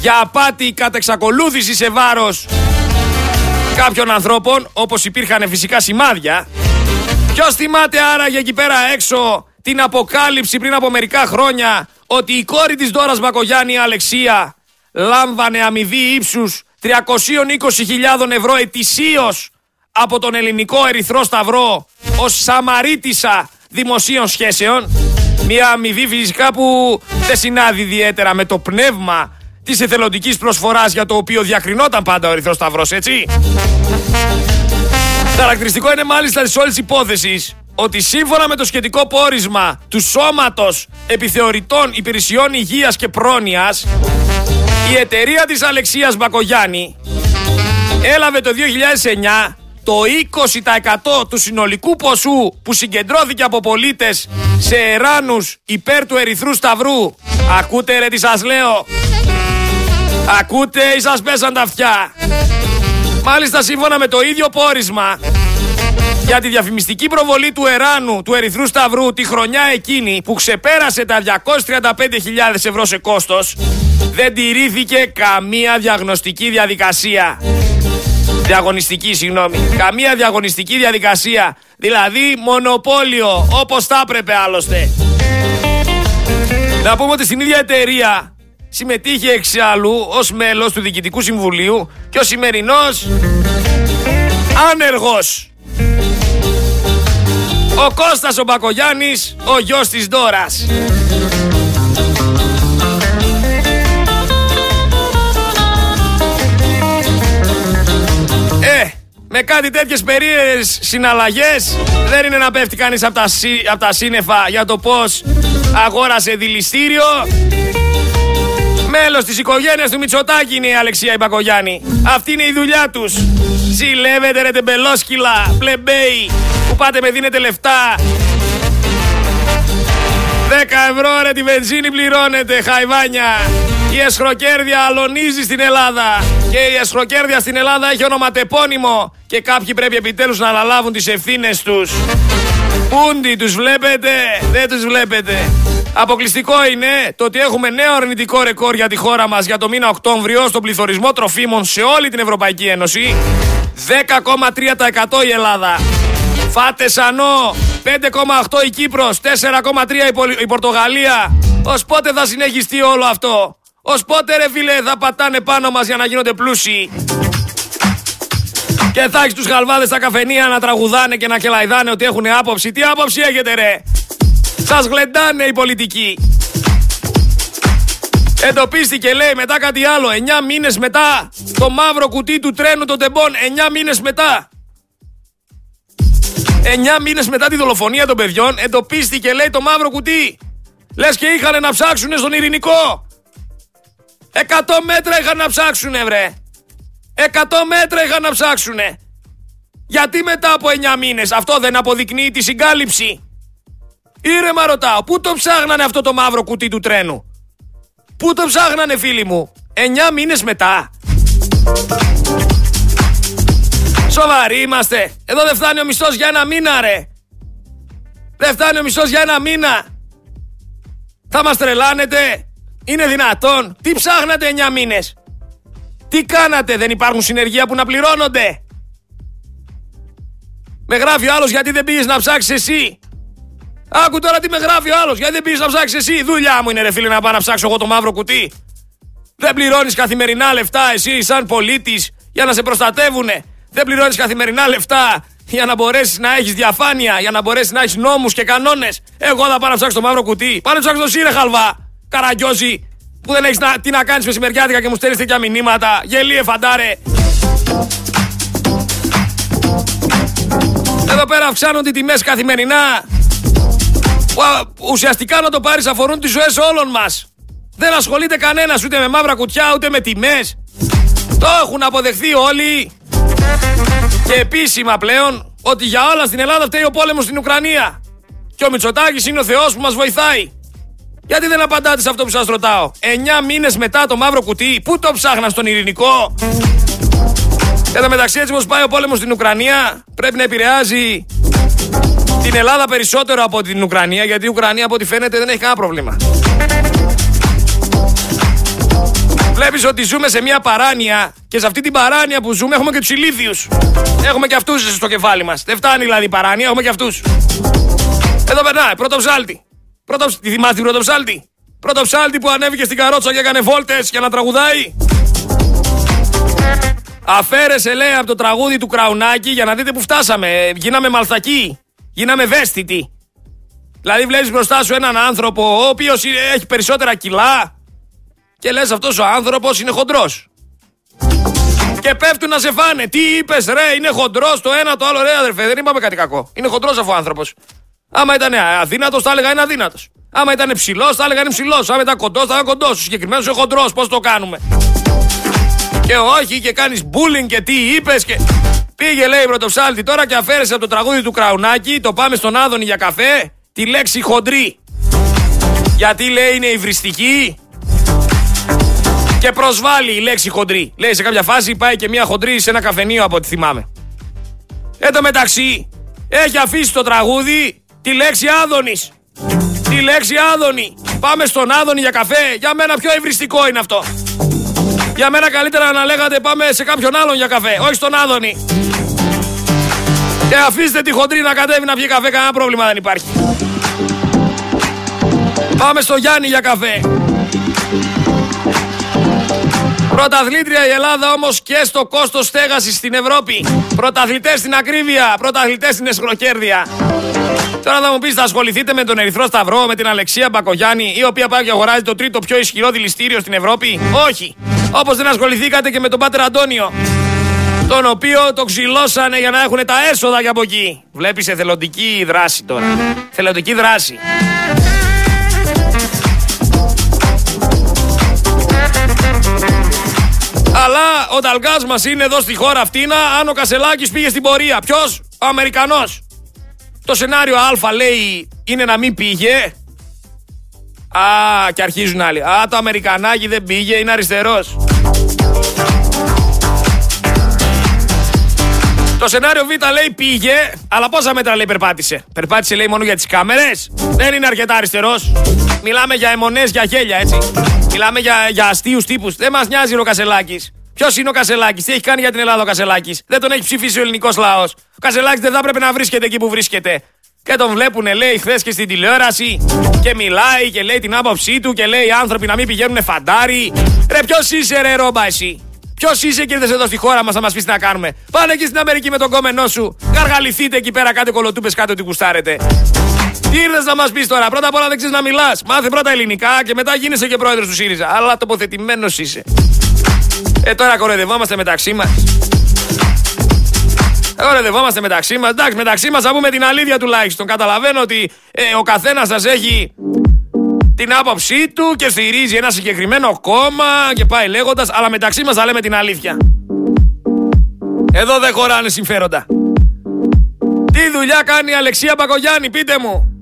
Speaker 1: για απάτη κατά εξακολούθηση σε βάρος κάποιων ανθρώπων, όπως υπήρχαν φυσικά σημάδια. Ποιος θυμάται άραγε εκεί πέρα έξω την αποκάλυψη πριν από μερικά χρόνια ότι η κόρη της Δόρας Μπακογιάννη Αλεξία λάμβανε αμοιβή ύψους 320.000 ευρώ ετησίως από τον ελληνικό Ερυθρό Σταυρό ως Σαμαρίτησα δημοσίων σχέσεων. Μια αμοιβή φυσικά που δεν συνάδει ιδιαίτερα με το πνεύμα της εθελοντικής προσφοράς για το οποίο διακρινόταν πάντα ο Ερυθρός Σταυρός, έτσι. Χαρακτηριστικό είναι μάλιστα της όλης υπόθεσης ότι σύμφωνα με το σχετικό πόρισμα του Σώματος Επιθεωρητών Υπηρεσιών Υγείας και Πρόνοιας η εταιρεία της Αλεξίας Μπακογιάννη έλαβε το 2009 το 20% του συνολικού ποσού που συγκεντρώθηκε από πολίτες σε εράνους υπέρ του Ερυθρού Σταυρού. Ακούτε ρε τι σας λέω; Ακούτε ή σας πέσαν τα αυτιά; Μάλιστα σύμφωνα με το ίδιο πόρισμα για τη διαφημιστική προβολή του Εράνου του Ερυθρού Σταυρού τη χρονιά εκείνη που ξεπέρασε τα 235.000 ευρώ σε κόστος δεν τηρήθηκε καμία διαγνωστική διαδικασία. Διαγωνιστική, συγγνώμη. Καμία διαγωνιστική διαδικασία. Δηλαδή μονοπόλιο, όπως θα έπρεπε άλλωστε. Να πούμε ότι στην ίδια εταιρεία συμμετείχε εξάλλου ως μέλος του Διοικητικού Συμβουλίου και ο σημερινός άνεργος. Ο Κώστας ο Μπακογιάννης, ο γιος της Δόρας. με κάτι τέτοιες περίεργες συναλλαγές δεν είναι να πέφτει κανείς από τα, απ τα σύννεφα για το πώς αγόρασε δηληστήριο. Μέλος της οικογένειας του Μητσοτάκη είναι η Αλεξία Ιπακογιάννη. Αυτή είναι η δουλειά τους. Ζηλεύετε ρε τεμπελόσκυλα, πλεμπέι, που πάτε με δίνετε λεφτά. 10 ευρώ ρε τη βενζίνη πληρώνετε, χαϊβάνια. Η εσχροκέρδια αλωνίζει στην Ελλάδα. Και η εσχροκέρδια στην Ελλάδα έχει ονοματεπώνυμο. Και κάποιοι πρέπει επιτέλους να αναλάβουν τις ευθύνες τους. Πούντι, τους βλέπετε, δεν τους βλέπετε. Αποκλειστικό είναι το ότι έχουμε νέο αρνητικό ρεκόρ για τη χώρα μας για το μήνα Οκτώβριο στον πληθωρισμό τροφίμων σε όλη την Ευρωπαϊκή Ένωση. 10,3% η Ελλάδα. Φάτε σανό. 5,8 η Κύπρος. 4,3 η Πορτογαλία. Ως πότε θα συνεχιστεί όλο αυτό; Ως πότε ρε φίλε θα πατάνε πάνω μας για να γίνονται πλούσιοι; Και θα έχεις τους χαλβάδες στα καφενεία να τραγουδάνε και να κελαϊδάνε ότι έχουν άποψη. Τι άποψη έχετε ρε; Σας γλεντάνε οι πολιτικοί. Εντοπίστηκε λέει μετά κάτι άλλο. 9 μήνες μετά το μαύρο κουτί του τρένου των τεμπών. 9 μήνες μετά. 9 μήνες μετά τη δολοφονία των παιδιών εντοπίστηκε λέει το μαύρο κουτί. Λες και είχαν να ψάξουν στον ειρηνικό. Εκατό μέτρα είχαν να ψάξουνε βρε. Εκατό μέτρα είχαν να ψάξουνε. Γιατί μετά από 9 μήνες αυτό δεν αποδεικνύει τη συγκάλυψη. Ήρεμα ρωτάω, πού το ψάχνανε αυτό το μαύρο κουτί του τρένου; Πού το ψάχνανε φίλοι μου; 9 μήνες μετά. Σοβαροί είμαστε. Εδώ δεν φτάνει ο μισθός για ένα μήνα ρε. Δεν φτάνει ο μισθός για ένα μήνα. Θα μας τρελάνετε. Είναι δυνατόν. Τι ψάχνατε 9 μήνες; Τι κάνατε; Δεν υπάρχουν συνεργεία που να πληρώνονται; Με γράφει ο άλλος γιατί δεν πήγες να ψάξεις εσύ; Άκου τώρα τι με γράφει ο άλλος. Γιατί δεν πήγες να ψάξεις εσύ; Δουλειά μου είναι ρε φίλε να πάω να ψάξω εγώ το μαύρο κουτί. Δεν πληρώνεις καθημερινά λεφτά εσύ σαν πολίτης για να σε προστατεύουνε. Δεν πληρώνεις καθημερινά λεφτά για να μπορέσεις να έχεις διαφάνεια, για να μπορέσεις να έχεις νόμους και κανόνες. Εγώ θα πάω να ψάξω το μαύρο κουτί. Πάω να ψάξω το σύρε χαλβά. Καραγκιόζη που δεν έχεις τι να κάνεις μεσημεριάτικα και μου στέλνεις τέτοια μηνύματα. Γελίε φαντάρε. Εδώ πέρα αυξάνονται οι τιμές καθημερινά. Ουσιαστικά να το πάρεις αφορούν τις ζωές όλων μας. Δεν ασχολείται κανένας ούτε με μαύρα κουτιά ούτε με τιμές. Το έχουν αποδεχθεί όλοι. Και επίσημα πλέον ότι για όλα στην Ελλάδα φταίει ο πόλεμος στην Ουκρανία. Και ο Μητσοτάκης είναι ο Θεός που μας βοηθάει. Γιατί δεν απαντάτε σε αυτό που σας ρωτάω; 9 μήνες μετά το μαύρο κουτί, πού το ψάχνα στον ειρηνικό; Εν τω μεταξύ, έτσι όπως πάει ο πόλεμος στην Ουκρανία, πρέπει να επηρεάζει την Ελλάδα περισσότερο από την Ουκρανία, γιατί η Ουκρανία από ό,τι φαίνεται δεν έχει κανένα πρόβλημα. Βλέπεις ότι ζούμε σε μια παράνοια και σε αυτή την παράνοια που ζούμε έχουμε και τους ηλίθιου. Έχουμε και αυτούς στο κεφάλι μας. Δεν φτάνει δηλαδή η παράνοια, έχουμε και αυτούς. Εδώ περνάει, πρώτο ψάλτη. Πρώτο, τη θυμάστε την πρώτο ψάλτη; Πρώτο ψάλτη που ανέβηκε στην καρότσα και έκανε βόλτες για να τραγουδάει. Αφαίρεσε λέει από το τραγούδι του Κραουνάκη για να δείτε που φτάσαμε. Γίναμε μαλθακοί. Γίναμε ευαίσθητοι. Δηλαδή βλέπεις μπροστά σου έναν άνθρωπο ο οποίος έχει περισσότερα κιλά και λες αυτός ο άνθρωπος είναι χοντρός. Και πέφτουν να σε φάνε. Τι είπες, ρε, είναι χοντρός το ένα, το άλλο, ρε, αδερφέ. Δεν είπαμε κάτι κακό. Είναι χοντρός αφού ο άνθρωπος. Άμα ήταν αδύνατος, θα έλεγα είναι αδύνατος. Άμα ήταν ψηλός, θα έλεγα είναι ψηλός. Άμα ήταν κοντός, θα ήταν κοντός. Ο συγκεκριμένος είναι χοντρός. Πώς το κάνουμε; Και όχι, και κάνεις bullying και τι είπες και. Πήγε, λέει, πρωτοψάλτη τώρα και αφαίρεσε από το τραγούδι του Κραουνάκη, το πάμε στον Άδωνη για καφέ, τη λέξη χοντρή. Γιατί λέει είναι υβριστική, και προσβάλλει η λέξη χοντρή. Λέει σε κάποια φάση πάει και μια χοντρή σε ένα καφενείο από ό,τι θυμάμαι. Εν τω μεταξύ έχει αφήσει το τραγούδι τη λέξη Άδωνης. Τη λέξη Άδωνη. Πάμε στον Άδωνη για καφέ. Για μένα πιο ευριστικό είναι αυτό. Για μένα καλύτερα να λέγατε πάμε σε κάποιον άλλον για καφέ. Όχι στον Άδωνη. Και αφήστε τη χοντρή να κατέβει να βγει καφέ. Κανένα πρόβλημα δεν υπάρχει. Πάμε στο Γιάννη για καφέ. Πρωταθλήτρια η Ελλάδα όμως και στο κόστος στέγασης στην Ευρώπη. Πρωταθλητές στην ακρίβεια, πρωταθλητές στην εσχροκέρδεια. Τώρα θα μου πεις, θα ασχοληθείτε με τον Ερυθρό Σταυρό, με την Αλεξία Μπακογιάννη, η οποία πάει και αγοράζει το τρίτο πιο ισχυρό δηληστήριο στην Ευρώπη; Όχι. Όπως δεν ασχοληθήκατε και με τον Πάτερ Αντώνιο. Τον οποίο το ξυλώσανε για να έχουν τα έσοδα για από εκεί. Βλέπεις εθελοντική δράση τώρα. Θελοντική δράση. Αλλά ο ταλγά μας είναι εδώ στη χώρα αυτή να αν ο Κασελάκης πήγε στην πορεία. Ποιος; Ο Αμερικανός. Το σενάριο Α λέει είναι να μην πήγε. Α, και αρχίζουν άλλοι. Α, το Αμερικανάκι δεν πήγε, είναι αριστερός. Το σενάριο Β λέει πήγε, αλλά πόσα μέτρα λέει περπάτησε. Περπάτησε λέει μόνο για τις κάμερες. Δεν είναι αρκετά αριστερός. Μιλάμε για αιμονές, για γέλια έτσι. Μιλάμε για, για αστείους τύπους. Δεν μας νοιάζει ο Κασελάκης. Ποιος είναι ο Κασελάκης, τι έχει κάνει για την Ελλάδα ο Κασελάκης. Δεν τον έχει ψηφίσει ο ελληνικός λαός. Ο Κασελάκης δεν θα έπρεπε να βρίσκεται εκεί που βρίσκεται. Και τον βλέπουν, λέει, χθες και στην τηλεόραση και μιλάει και λέει την άποψή του και λέει οι άνθρωποι να μην πηγαίνουν φαντάρι. Ρε, ποιος είσαι, ρε, ρόμπα, εσύ. Ποιος είσαι και ήρθε εδώ στη χώρα μας να μας πεις τι να κάνουμε. Πάνε εκεί στην Αμερική με τον κόμενό σου. Γαργαληθείτε εκεί πέρα, κάτι κολοτούπες κάτω ότι κουστάρετε. Τι ήρθες να μας πεις τώρα; Πρώτα απ' όλα δεν ξέρεις να μιλάς. Μάθε πρώτα ελληνικά και μετά γίνεσαι και πρόεδρος του ΣΥΡΙΖΑ. Αλλά τοποθετημένος είσαι. Ε, τώρα κοροϊδευόμαστε μεταξύ μας. Κοροϊδευόμαστε μεταξύ μας. Εντάξει, μεταξύ μας θα πούμε την αλήθεια τουλάχιστον. Καταλαβαίνω ότι ε, ο καθένας σας έχει την άποψή του και στηρίζει ένα συγκεκριμένο κόμμα και πάει λέγοντας, αλλά μεταξύ μας θα λέμε την αλήθεια. Εδώ δεν χωράνε συμφέροντα. Τι δουλειά κάνει η Αλεξία Μπακογιάννη, πείτε μου.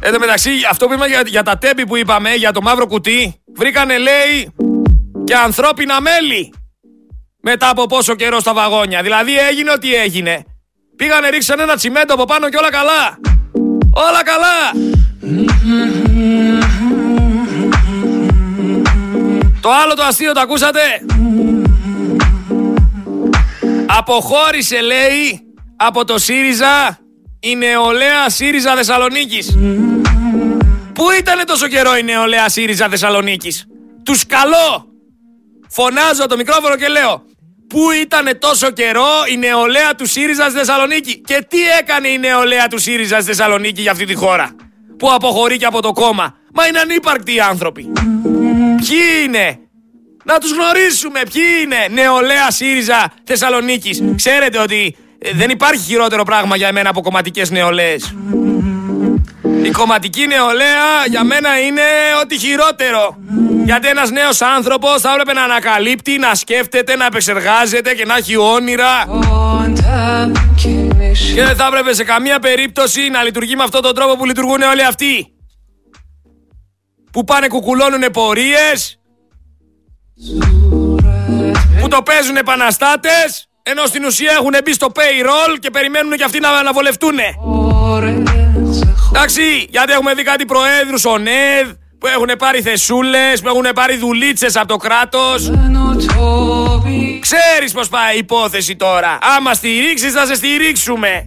Speaker 1: Εν τω μεταξύ, αυτό που είπαμε για, για τα τέμπη που είπαμε, για το μαύρο κουτί, βρήκανε λέει και ανθρώπινα μέλη μετά από πόσο καιρό στα βαγόνια. Δηλαδή έγινε ό,τι έγινε. Πήγανε ρίξανε ένα τσιμέντο από πάνω και όλα καλά. Όλα καλά. Το άλλο το αστείο το ακούσατε; Αποχώρησε λέει από το ΣΥΡΙΖΑ η νεολαία ΣΥΡΙΖΑ Θεσσαλονίκης. Πού ήταν τόσο καιρό η νεολαία ΣΥΡΙΖΑ Θεσσαλονίκης; Τους καλώ Φωνάζω το μικρόφωνο και λέω Πού ήταν τόσο καιρό η νεολαία του ΣΥΡΙΖΑ στη Θεσσαλονίκη; Και τι έκανε η νεολαία του ΣΥΡΙΖΑ στη Θεσσαλονίκη για αυτή τη χώρα; Που αποχωρεί και από το κόμμα; Μα είναι ανύπαρκτοι οι άνθρωποι. Ποιοι είναι; Να τους γνωρίσουμε. Ποιοι είναι; Νεολαία ΣΥΡΙΖΑ Θεσσαλονίκης. Ξέρετε ότι ε, δεν υπάρχει χειρότερο πράγμα για εμένα από κομματικές νεολαίες. Η κομματική νεολαία για μένα είναι ό,τι χειρότερο. Γιατί ένας νέος άνθρωπος θα έπρεπε να ανακαλύπτει, να σκέφτεται, να επεξεργάζεται και να έχει όνειρα. Και δεν θα έπρεπε σε καμία περίπτωση να λειτουργεί με αυτόν τον τρόπο που λειτουργούν όλοι αυτοί. Που πάνε κουκουλώνουν πορείες. Που το παίζουν επαναστάτες. Ενώ στην ουσία έχουν μπει στο payroll και περιμένουν και αυτοί να αναβολευτούν. Εντάξει, γιατί έχουμε δει κάτι προέδρους ο ΝΕΔ που έχουν πάρει θεσούλες, που έχουν πάρει δουλίτσες από το κράτος. Ξέρεις πως πάει η υπόθεση τώρα. Άμα στηρίξεις θα σε στηρίξουμε.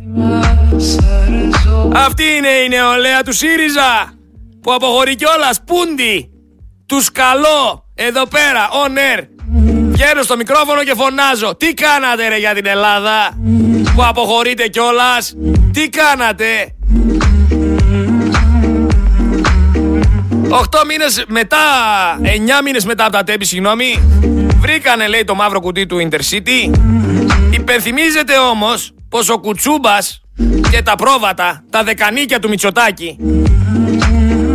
Speaker 1: Αυτή είναι η νεολαία του ΣΥΡΙΖΑ που αποχωρεί κιόλας. Πούντι. Τους καλώ εδώ πέρα, on air. Βγαίνω στο μικρόφωνο και φωνάζω. Τι κάνατε ρε για την Ελλάδα που αποχωρείτε κιόλας; Τι κάνατε; 8 μήνες μετά, 9 μήνες μετά από τα τέμπη, συγγνώμη, βρήκανε λέει το μαύρο κουτί του Intercity. Υπενθυμίζεται όμως πως ο Κουτσούμπας και τα πρόβατα, τα δεκανίκια του Μητσοτάκη,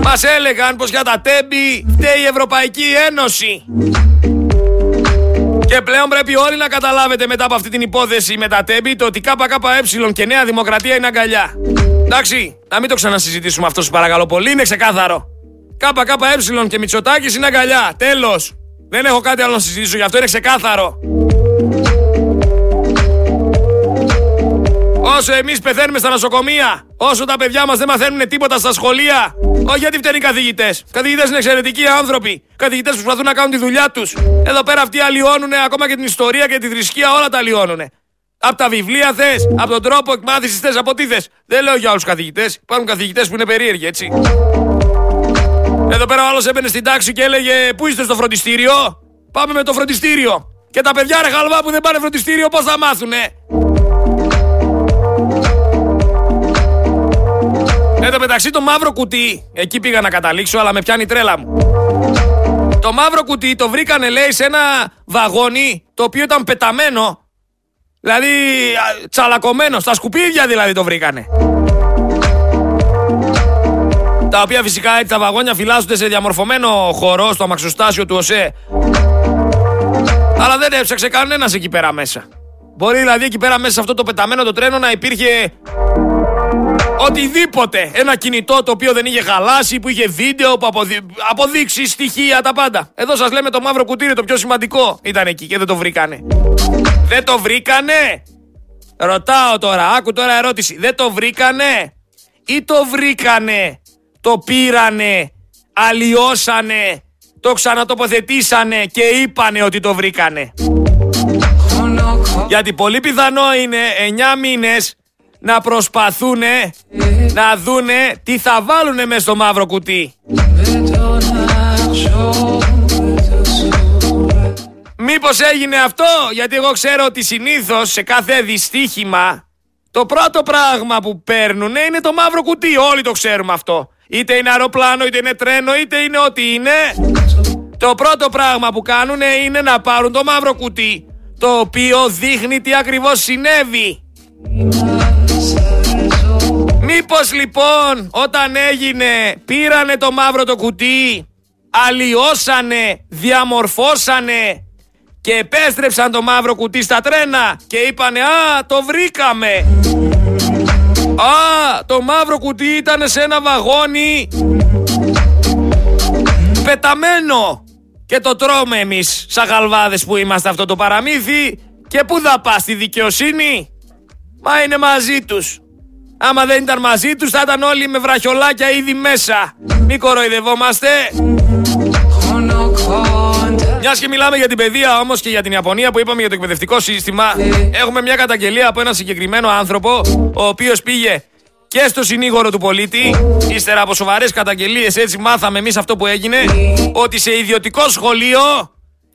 Speaker 1: μας έλεγαν πως για τα τέμπη φταίει η Ευρωπαϊκή Ένωση. Και πλέον πρέπει όλοι να καταλάβετε μετά από αυτή την υπόθεση με τα τέμπη το ότι ΚΚΕ και Νέα Δημοκρατία είναι αγκαλιά. Εντάξει, να μην το ξανασυζητήσουμε αυτό, σου παρακαλώ πολύ, είναι ξεκάθαρο. ΚΚΕ και Μητσοτάκης είναι αγκαλιά. Τέλος. Δεν έχω κάτι άλλο να συζητήσω, γι' αυτό είναι ξεκάθαρο. Όσο εμείς πεθαίνουμε στα νοσοκομεία, όσο τα παιδιά μας δεν μαθαίνουν τίποτα στα σχολεία, όχι γιατί φταίνουν οι καθηγητές. Οι καθηγητές είναι εξαιρετικοί άνθρωποι. Καθηγητές που προσπαθούν να κάνουν τη δουλειά τους. Εδώ πέρα αυτοί αλλοιώνουν ακόμα και την ιστορία και τη θρησκεία, όλα τα αλλοιώνουν. Από τα βιβλία θες, από τον τρόπο εκμάθησης θες, από τι θες. Δεν λέω για όλους τους καθηγητές. Υπάρχουν καθηγητές που είναι περίεργοι, έτσι. Εδώ πέρα ο άλλος έμπαινε στην τάξη και έλεγε Πού είστε στο φροντιστήριο; Πάμε με το φροντιστήριο. Και τα παιδιά ρε χαλβά που δεν πάνε φροντιστήριο πώς θα μάθουνε; Εν τω μεταξύ το μαύρο κουτί, εκεί πήγα να καταλήξω αλλά με πιάνει τρέλα μου. Το μαύρο κουτί το βρήκανε λέει σε ένα βαγόνι το οποίο ήταν πεταμένο. Δηλαδή τσαλακωμένο, στα σκουπίδια δηλαδή το βρήκανε τα οποία φυσικά έτσι τα βαγόνια φυλάσσονται σε διαμορφωμένο χώρο στο αμαξοστάσιο του ΟΣΕ. Αλλά δεν έψαξε κανένας εκεί πέρα μέσα. Μπορεί δηλαδή εκεί πέρα μέσα σε αυτό το πεταμένο το τρένο να υπήρχε οτιδήποτε. Ένα κινητό το οποίο δεν είχε χαλάσει, που είχε βίντεο, που αποδει... αποδείξει, στοιχεία, τα πάντα. Εδώ σας λέμε το μαύρο κουτί το πιο σημαντικό. Ήταν εκεί και δεν το βρήκανε. Δεν το βρήκανε. Ρωτάω τώρα, άκου τώρα ερώτηση. Δεν το βρήκανε ή το βρήκανε; Το πήρανε, αλλοιώσανε, το ξανατοποθετήσανε και είπανε ότι το βρήκανε. Γιατί πολύ πιθανό είναι 9 μήνες να προσπαθούνε να δούνε τι θα βάλουνε μέσα στο μαύρο κουτί. Μήπως έγινε αυτό, γιατί εγώ ξέρω ότι συνήθως σε κάθε δυστύχημα το πρώτο πράγμα που παίρνουνε είναι το μαύρο κουτί. Όλοι το ξέρουμε αυτό. Είτε είναι αεροπλάνο, είτε είναι τρένο, είτε είναι ό,τι είναι. Το πρώτο πράγμα που κάνουν είναι να πάρουν το μαύρο κουτί. Το οποίο δείχνει τι ακριβώς συνέβη. Μήπως λοιπόν όταν έγινε πήρανε το μαύρο το κουτί, αλλοιώσανε, διαμορφώσανε και επέστρεψαν το μαύρο κουτί στα τρένα και είπανε «Α, το βρήκαμε». Α, το μαύρο κουτί ήταν σε ένα βαγόνι πεταμένο. Και το τρώμε εμείς σαν γαλβάδες που είμαστε αυτό το παραμύθι και πού θα πας στη δικαιοσύνη; Μα είναι μαζί τους. Άμα δεν ήταν μαζί τους θα ήταν όλοι με βραχιολάκια ήδη μέσα. Μη κοροϊδευόμαστε. Μιας και μιλάμε για την παιδεία όμως και για την Ιαπωνία που είπαμε για το εκπαιδευτικό σύστημα, έχουμε μια καταγγελία από ένα συγκεκριμένο άνθρωπο, ο οποίος πήγε και στο συνήγορο του πολίτη, ύστερα από σοβαρές καταγγελίες, έτσι μάθαμε εμείς αυτό που έγινε, ότι σε ιδιωτικό σχολείο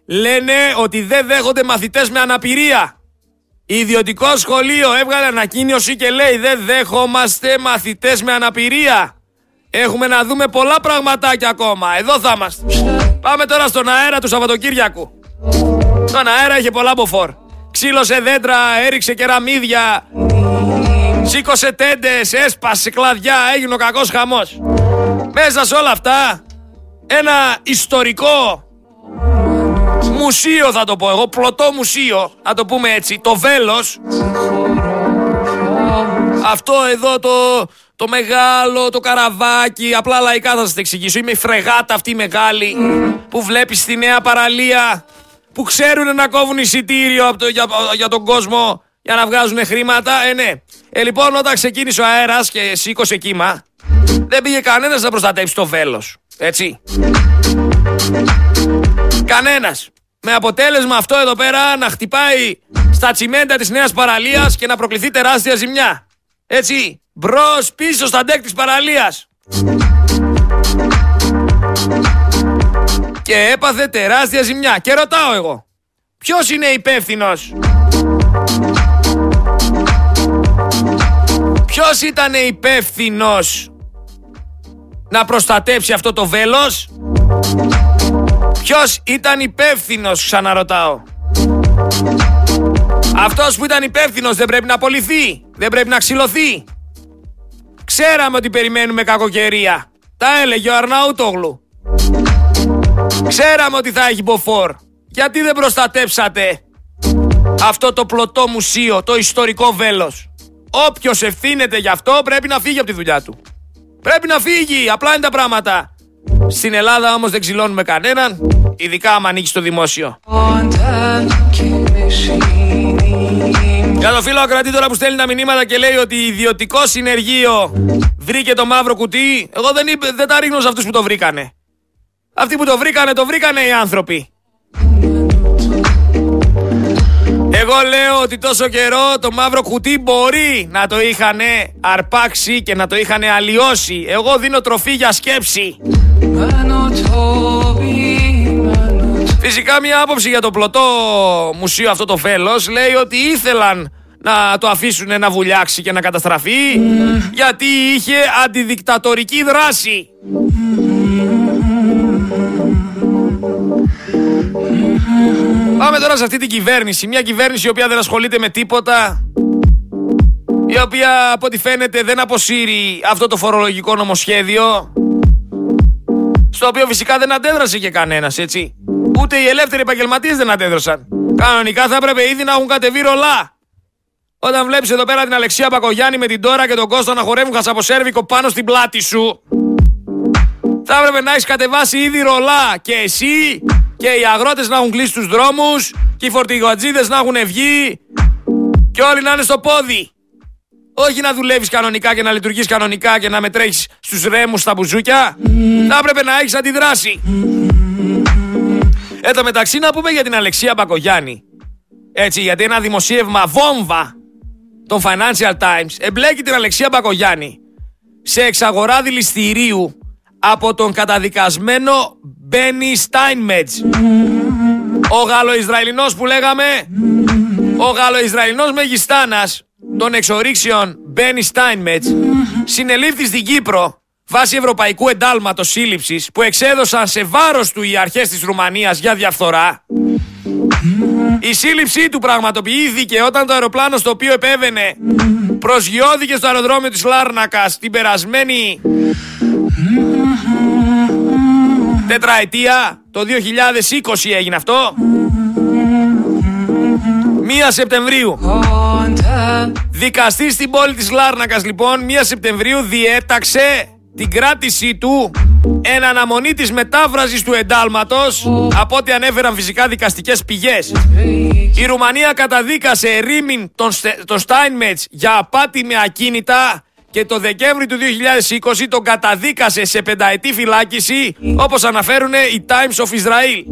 Speaker 1: λένε ότι δεν δέχονται μαθητές με αναπηρία. Ιδιωτικό σχολείο έβγαλε ανακοίνωση και λέει δεν δέχομαστε μαθητές με αναπηρία. Έχουμε να δούμε πολλά πραγματάκια ακόμα. Εδώ θα είμαστε. Πάμε τώρα στον αέρα του Σαββατοκύριακου. Στον αέρα είχε πολλά μποφόρ. Ξύλωσε δέντρα, έριξε κεραμίδια, σήκωσε τέντες, έσπασε κλαδιά, έγινε ο κακός χαμός. Μέσα σε όλα αυτά, ένα ιστορικό μουσείο θα το πω εγώ, πλωτό μουσείο, να το πούμε έτσι, το Βέλος. Αυτό εδώ το, το μεγάλο, το καραβάκι, απλά λαϊκά θα σας το εξηγήσω. Είμαι η φρεγάτα αυτή μεγάλη που βλέπεις στη νέα παραλία που ξέρουν να κόβουν εισιτήριο το, για, για τον κόσμο για να βγάζουν χρήματα. Ε, ναι. Ε, λοιπόν, όταν ξεκίνησε ο αέρας και σήκωσε κύμα, δεν πήγε κανένας να προστατεύσει το βέλος. Έτσι. Κανένας. Με αποτέλεσμα αυτό εδώ πέρα να χτυπάει στα τσιμέντα της νέας παραλίας και να προκληθεί τεράστια ζημιά. Έτσι. Μπρος πίσω στα ντεκ της παραλίας. Και έπαθε τεράστια ζημιά. Και ρωτάω εγώ. Ποιος είναι υπεύθυνος; Ποιος ήταν υπεύθυνος να προστατέψει αυτό το βέλος; Ποιος ήταν υπεύθυνος, ξαναρωτάω. Αυτός που ήταν υπεύθυνος δεν πρέπει να απολυθεί, δεν πρέπει να ξυλωθεί. Ξέραμε ότι περιμένουμε κακοκαιρία. Τα έλεγε ο Αρναούτογλου. Ξέραμε ότι θα έχει μποφόρ. Γιατί δεν προστατέψατε αυτό το πλωτό μουσείο, το ιστορικό βέλος; Όποιος ευθύνεται γι' αυτό πρέπει να φύγει από τη δουλειά του. Πρέπει να φύγει, απλά είναι τα πράγματα. Στην Ελλάδα όμως δεν ξυλώνουμε κανέναν, ειδικά άμα ανήκει στο δημόσιο. Για το φίλο Ακρατή τώρα που στέλνει τα μηνύματα και λέει ότι ιδιωτικό συνεργείο βρήκε το μαύρο κουτί, εγώ δεν, είπε, δεν τα ρίχνω σε αυτούς που το βρήκανε. Αυτοί που το βρήκανε, το βρήκανε οι άνθρωποι. Εγώ λέω ότι τόσο καιρό το μαύρο κουτί μπορεί να το είχαν αρπάξει και να το είχαν αλλοιώσει. Εγώ δίνω τροφή για σκέψη. Φυσικά μια άποψη για το πλωτό μουσείο αυτό το φέλος λέει ότι ήθελαν να το αφήσουν να βουλιάξει και να καταστραφεί γιατί είχε αντιδικτατορική δράση. Πάμε τώρα σε αυτή την κυβέρνηση. Μια κυβέρνηση η οποία δεν ασχολείται με τίποτα. Η οποία από ό,τι φαίνεται δεν αποσύρει αυτό το φορολογικό νομοσχέδιο. Στο οποίο φυσικά δεν αντέδρασε και κανένας, έτσι. Ούτε οι ελεύθεροι επαγγελματίες δεν αντέδρασαν. Κανονικά θα έπρεπε ήδη να έχουν κατεβεί ρολά. Όταν βλέπεις εδώ πέρα την Αλεξία Πακογιάννη με την Τώρα και τον Κώστα να χορεύουν χασαποσέρβικο πάνω στην πλάτη σου, θα έπρεπε να έχεις κατεβάσει ήδη ρολά και εσύ και οι αγρότες να έχουν κλείσει τους δρόμους και οι φορτηγατζίδες να έχουν βγει και όλοι να είναι στο πόδι. Όχι να δουλεύεις κανονικά και να λειτουργείς κανονικά και να μετρέχεις στους ρέμους στα μπουζούκια. Θα έπρεπε να έχεις αντιδράσει. Εν μεταξύ να πούμε για την Αλεξία Μπακογιάννη. Έτσι, γιατί ένα δημοσίευμα βόμβα των Financial Times εμπλέκει την Αλεξία Μπακογιάννη σε εξαγορά δηληστηρίου από τον καταδικασμένο Μπένι Στάινμετζ. Ο Γαλλοϊσραηλινός που λέγαμε, ο Γαλλοϊσραηλινός μεγιστάνας των εξορίξεων Μπένι Στάινμετζ συνελήφθη στην Κύπρο βάσει ευρωπαϊκού εντάλματος σύλληψης που εξέδωσαν σε βάρος του οι αρχές της Ρουμανίας για διαφθορά. Η σύλληψή του πραγματοποιήθηκε όταν το αεροπλάνο στο οποίο επέβαινε προσγειώθηκε στο αεροδρόμιο της Λάρνακας την περασμένη τετραετία. Το 2020 έγινε αυτό. Μία Σεπτεμβρίου. Δικαστής στην πόλη της Λάρνακας λοιπόν, μία Σεπτεμβρίου διέταξε την κράτησή του εν αναμονή της μετάφρασης του εντάλματος από ό,τι ανέφεραν φυσικά δικαστικές πηγές. Η Ρουμανία καταδίκασε ρήμιν τον, τον Στάινμετς για απάτη με ακίνητα και το Δεκέμβρη του 2020 τον καταδίκασε σε πενταετή φυλάκιση όπως αναφέρουν οι Times of Israel.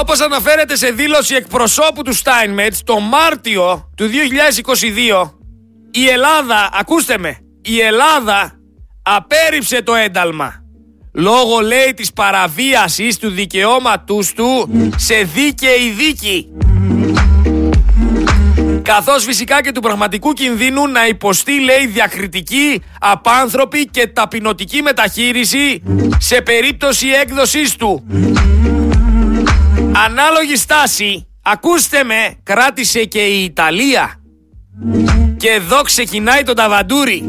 Speaker 1: Όπως αναφέρεται σε δήλωση εκπροσώπου του Steinmetz το Μάρτιο του 2022 η Ελλάδα, ακούστε με, η Ελλάδα απέρριψε το ένταλμα. Λόγω λέει της παραβίασης του δικαιώματούς του σε δίκαιη δίκη. Καθώς φυσικά και του πραγματικού κινδύνου να υποστεί λέει διακριτική, απάνθρωπη και ταπεινωτική μεταχείριση σε περίπτωση έκδοσης του. Ανάλογη στάση, ακούστε με, κράτησε και η Ιταλία. Και εδώ ξεκινάει το ταβαντούρι.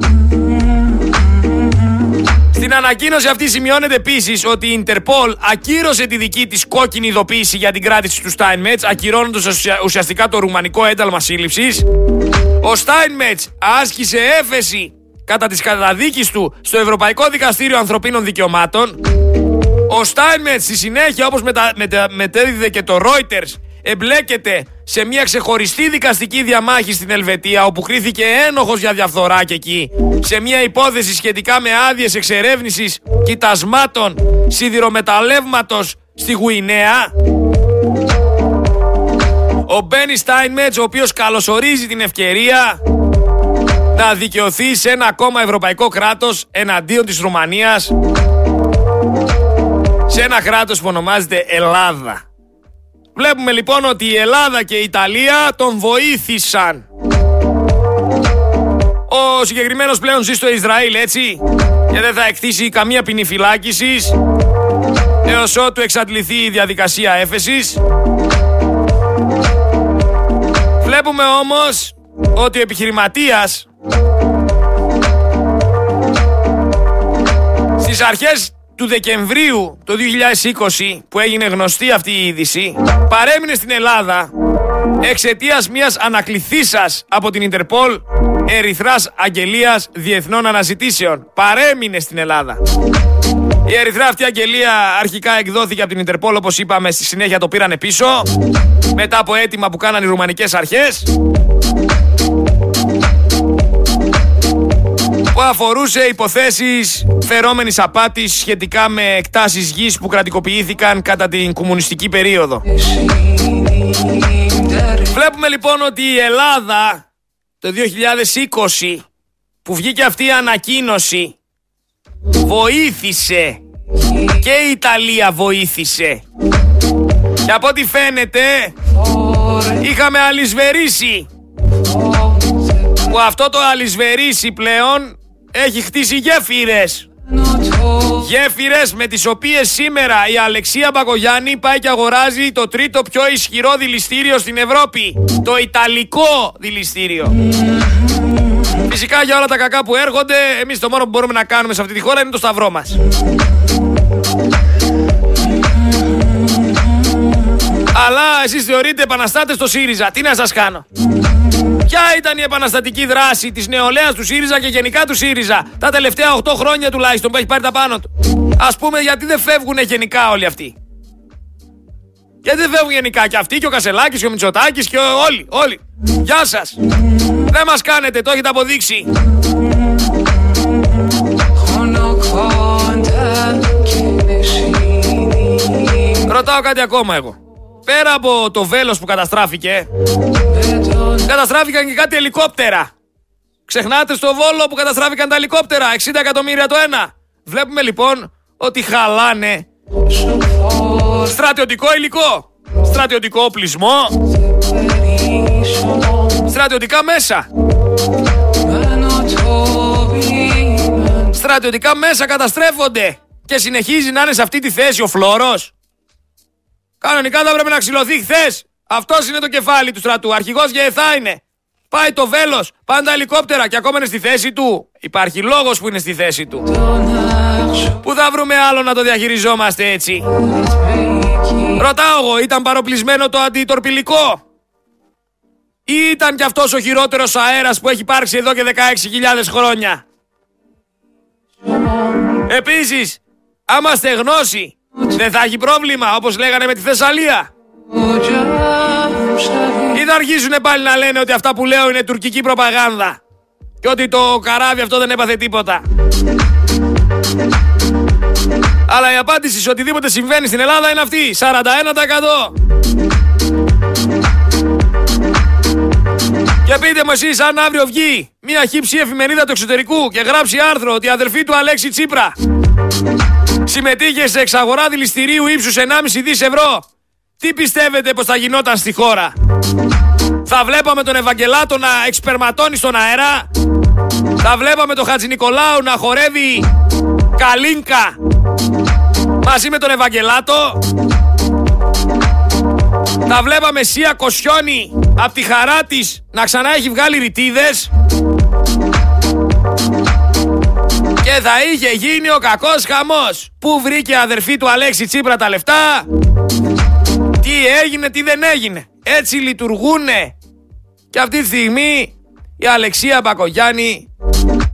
Speaker 1: Στην ανακοίνωση αυτή σημειώνεται επίσης ότι η Ιντερπολ ακύρωσε τη δική της κόκκινη ειδοποίηση για την κράτηση του Στάινμετ, ακυρώνοντας ουσιαστικά το ρουμανικό ένταλμα σύλληψης. Ο Στάινμετ άσκησε έφεση κατά της καταδίκης του στο Ευρωπαϊκό Δικαστήριο Ανθρωπίνων Δικαιωμάτων. Ο Στάινμετ στη συνέχεια, όπως μετέδιδε και το Reuters, εμπλέκεται σε μια ξεχωριστή δικαστική διαμάχη στην Ελβετία όπου κρίθηκε ένοχος για διαφθορά και εκεί σε μια υπόθεση σχετικά με άδειες εξερεύνησης κοιτασμάτων σιδηρομεταλλεύματος στη Γουινέα. Ο Μπένι Στάινμετς ο οποίος καλωσορίζει την ευκαιρία να δικαιωθεί σε ένα ακόμα ευρωπαϊκό κράτος εναντίον της Ρουμανίας σε ένα κράτος που ονομάζεται Ελλάδα. Βλέπουμε λοιπόν ότι η Ελλάδα και η Ιταλία τον βοήθησαν. Ο συγκεκριμένος πλέον ζει στο Ισραήλ έτσι; Και δεν θα εκτίσει καμία ποινή φυλάκισης έως ότου εξαντληθεί η διαδικασία έφεσης. Βλέπουμε όμως ότι ο επιχειρηματίας στις αρχές του Δεκεμβρίου του 2020 που έγινε γνωστή αυτή η είδηση παρέμεινε στην Ελλάδα εξαιτίας μιας ανακληθήσας από την Ιντερπολ Ερυθράς Αγγελίας Διεθνών Αναζητήσεων. Παρέμεινε στην Ελλάδα. Η ερυθρά αυτή αγγελία αρχικά εκδόθηκε από την Ιντερπόλ όπως είπαμε στη συνέχεια το πήρανε πίσω μετά από αίτημα που κάνανε οι ρουμανικές αρχές που αφορούσε υποθέσεις φερόμενης απάτης σχετικά με εκτάσεις γης που κρατικοποιήθηκαν κατά την κομμουνιστική περίοδο. Βλέπουμε λοιπόν ότι η Ελλάδα το 2020 που βγήκε αυτή η ανακοίνωση βοήθησε και η Ιταλία βοήθησε. Και από ό,τι φαίνεται είχαμε αλυσβερίσει που αυτό το αλυσβερίσει πλέον έχει χτίσει γέφυρες. Γέφυρες με τις οποίες σήμερα η Αλεξία Μπακογιάννη πάει και αγοράζει το τρίτο πιο ισχυρό δηληστήριο στην Ευρώπη. Το Ιταλικό δηληστήριο. Φυσικά για όλα τα κακά που έρχονται, εμείς το μόνο που μπορούμε να κάνουμε σε αυτή τη χώρα είναι το σταυρό μας. Αλλά εσείς θεωρείτε επαναστάτες στο ΣΥΡΙΖΑ. Τι να σας κάνω. Ποια ήταν η επαναστατική δράση της νεολαίας του ΣΥΡΙΖΑ και γενικά του ΣΥΡΙΖΑ τα τελευταία 8 χρόνια τουλάχιστον που έχει πάρει τα πάνω του; Α πούμε, γιατί δεν φεύγουν γενικά όλοι αυτοί; Γιατί δεν φεύγουν γενικά και αυτοί και ο Κασελάκης και ο Μητσοτάκης και όλοι, όλοι. Γεια σας. Δεν μας κάνετε, το έχετε αποδείξει. Ρωτάω κάτι ακόμα εγώ. Πέρα από το βέλος που καταστράφηκε, καταστράφηκαν και κάτι ελικόπτερα. Ξεχνάτε στο Βόλο που καταστράφηκαν τα ελικόπτερα, 60 εκατομμύρια το ένα. Βλέπουμε λοιπόν ότι χαλάνε στρατιωτικό υλικό, στρατιωτικό οπλισμό, στρατιωτικά μέσα. Στρατιωτικά μέσα καταστρέφονται και συνεχίζει να είναι σε αυτή τη θέση ο Φλόρος. Κανονικά θα πρέπει να ξυλωθεί χθες αυτός είναι το κεφάλι του στρατού. Αρχηγός εθά είναι. Πάει το βέλος, πάνε τα ελικόπτερα και ακόμα είναι στη θέση του. Υπάρχει λόγος που είναι στη θέση του. Πού θα βρούμε άλλο να το διαχειριζόμαστε έτσι. Ρωτάω εγώ, ήταν παροπλισμένο το αντιτορπιλικό; Ή ήταν κι αυτός ο χειρότερος αέρας που έχει υπάρξει εδώ και 16.000 χρόνια; Επίσης, άμα γνώση, δεν θα έχει πρόβλημα όπως λέγανε με τη Θεσσαλία. Ή θα αρχίσουν πάλι να λένε ότι αυτά που λέω είναι τουρκική προπαγάνδα. Και ότι το καράβι αυτό δεν έπαθε τίποτα. Αλλά η απάντηση σε οτιδήποτε συμβαίνει στην Ελλάδα είναι αυτή. 41%. Και πείτε μου εσείς αν αύριο βγει μια χύψη εφημερίδα του εξωτερικού και γράψει άρθρο ότι η αδερφή του Αλέξη Τσίπρα συμμετείχε σε εξαγορά δηληστηρίου ύψους 1,5 δις ευρώ. Τι πιστεύετε πως θα γινόταν στη χώρα; Θα βλέπαμε τον Ευαγγελάτο να εξπερματώνει στον αέρα; Θα βλέπαμε τον Χατζη Νικολάου να χορεύει καλίνκα μαζί με τον Ευαγγελάτο; Θα βλέπαμε Σία Κοσιόνη από τη χαρά της να ξανά έχει βγάλει ρητίδες; Και θα είχε γίνει ο κακός χαμός. Πού βρήκε αδερφή του Αλέξη Τσίπρα τα λεφτά; Τι έγινε, τι δεν έγινε. Έτσι λειτουργούνε. Και αυτή τη στιγμή η Αλεξία Μπακογιάννη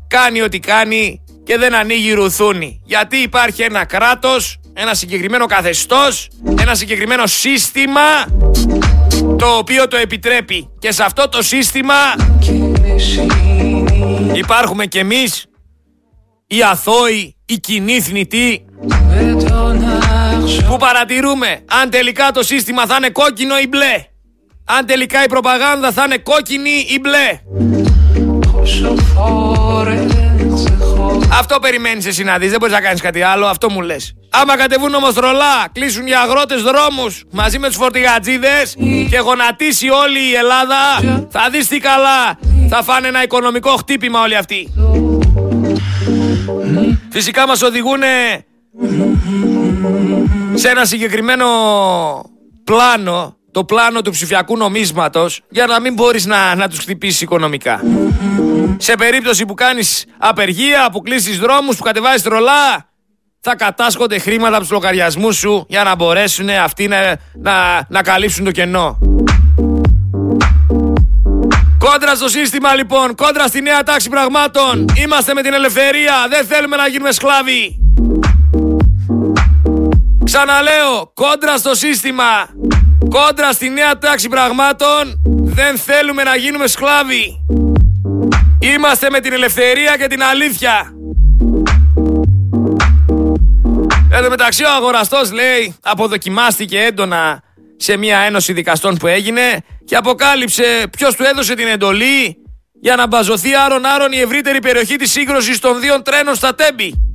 Speaker 1: κάνει ό,τι κάνει και δεν ανοίγει ρουθούνη. Γιατί υπάρχει ένα κράτος, ένα συγκεκριμένο καθεστώς, ένα συγκεκριμένο σύστημα το οποίο το επιτρέπει. Και σε αυτό το σύστημα υπάρχουμε κι εμείς, οι αθώοι, οι κοινοί θνητοί, που παρατηρούμε αν τελικά το σύστημα θα είναι κόκκινο ή μπλε. Αν τελικά η προπαγάνδα θα είναι κόκκινη ή μπλε. Αυτό περιμένεις εσύ να δεις. Δεν μπορείς να κάνεις κάτι άλλο. Αυτό μου λες. Άμα κατεβούν όμω τρολά, κλείσουν οι αγρότες δρόμους μαζί με τους φορτηγατζίδες και γονατίσει όλη η Ελλάδα, θα δεις τι καλά. Θα φάνε ένα οικονομικό χτύπημα όλοι αυτοί. Φυσικά μας οδηγούν σε ένα συγκεκριμένο πλάνο το πλάνο του ψηφιακού νομίσματος για να μην μπορείς να, να τους χτυπήσεις οικονομικά. Σε περίπτωση που κάνεις απεργία, που κλείσεις δρόμους, που κατεβάζεις τρολά, θα κατάσχονται χρήματα από τους λογαριασμούς σου για να μπορέσουν αυτοί να, να, να καλύψουν το κενό. Κόντρα στο σύστημα λοιπόν, κόντρα στη νέα τάξη πραγμάτων. Είμαστε με την ελευθερία, δεν θέλουμε να γίνουμε σκλάβοι. Ξαναλέω, κόντρα στο σύστημα. Κόντρα στη νέα τάξη πραγμάτων δεν θέλουμε να γίνουμε σκλάβοι. Είμαστε με την ελευθερία και την αλήθεια. Εν τω μεταξύ ο αγοραστός λέει αποδοκιμάστηκε έντονα σε μια ένωση δικαστών που έγινε και αποκάλυψε ποιος του έδωσε την εντολή για να μπαζωθεί άρον-άρον η ευρύτερη περιοχή της σύγκρουσης των δύο τρένων στα Τέμπη.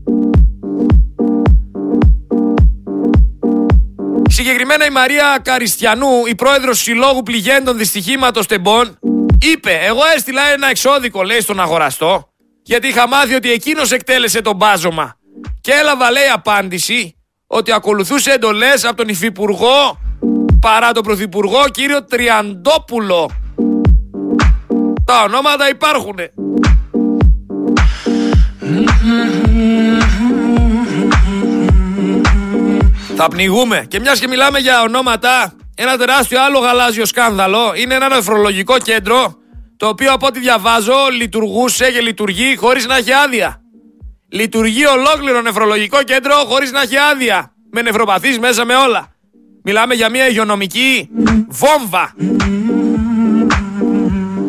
Speaker 1: Συγκεκριμένα η Μαρία Καριστιανού, η πρόεδρος Συλλόγου Πληγέντων Δυστυχήματος Τεμπών, είπε «Εγώ έστειλα ένα εξώδικο, λέει, στον αγοραστό, γιατί είχα μάθει ότι εκείνος εκτέλεσε το μπάζωμα. Και έλαβα, λέει, απάντηση ότι ακολουθούσε εντολές από τον Υφυπουργό παρά τον Πρωθυπουργό κύριο Τριαντόπουλο. Τα ονόματα υπάρχουν. Θα πνιγούμε. Και μιας και μιλάμε για ονόματα, ένα τεράστιο άλλο γαλάζιο σκάνδαλο είναι ένα νεφρολογικό κέντρο το οποίο από ό,τι διαβάζω λειτουργούσε και λειτουργεί χωρίς να έχει άδεια. Λειτουργεί ολόκληρο νεφρολογικό κέντρο χωρίς να έχει άδεια. Με νευροπαθείς μέσα με όλα. Μιλάμε για μια υγειονομική βόμβα.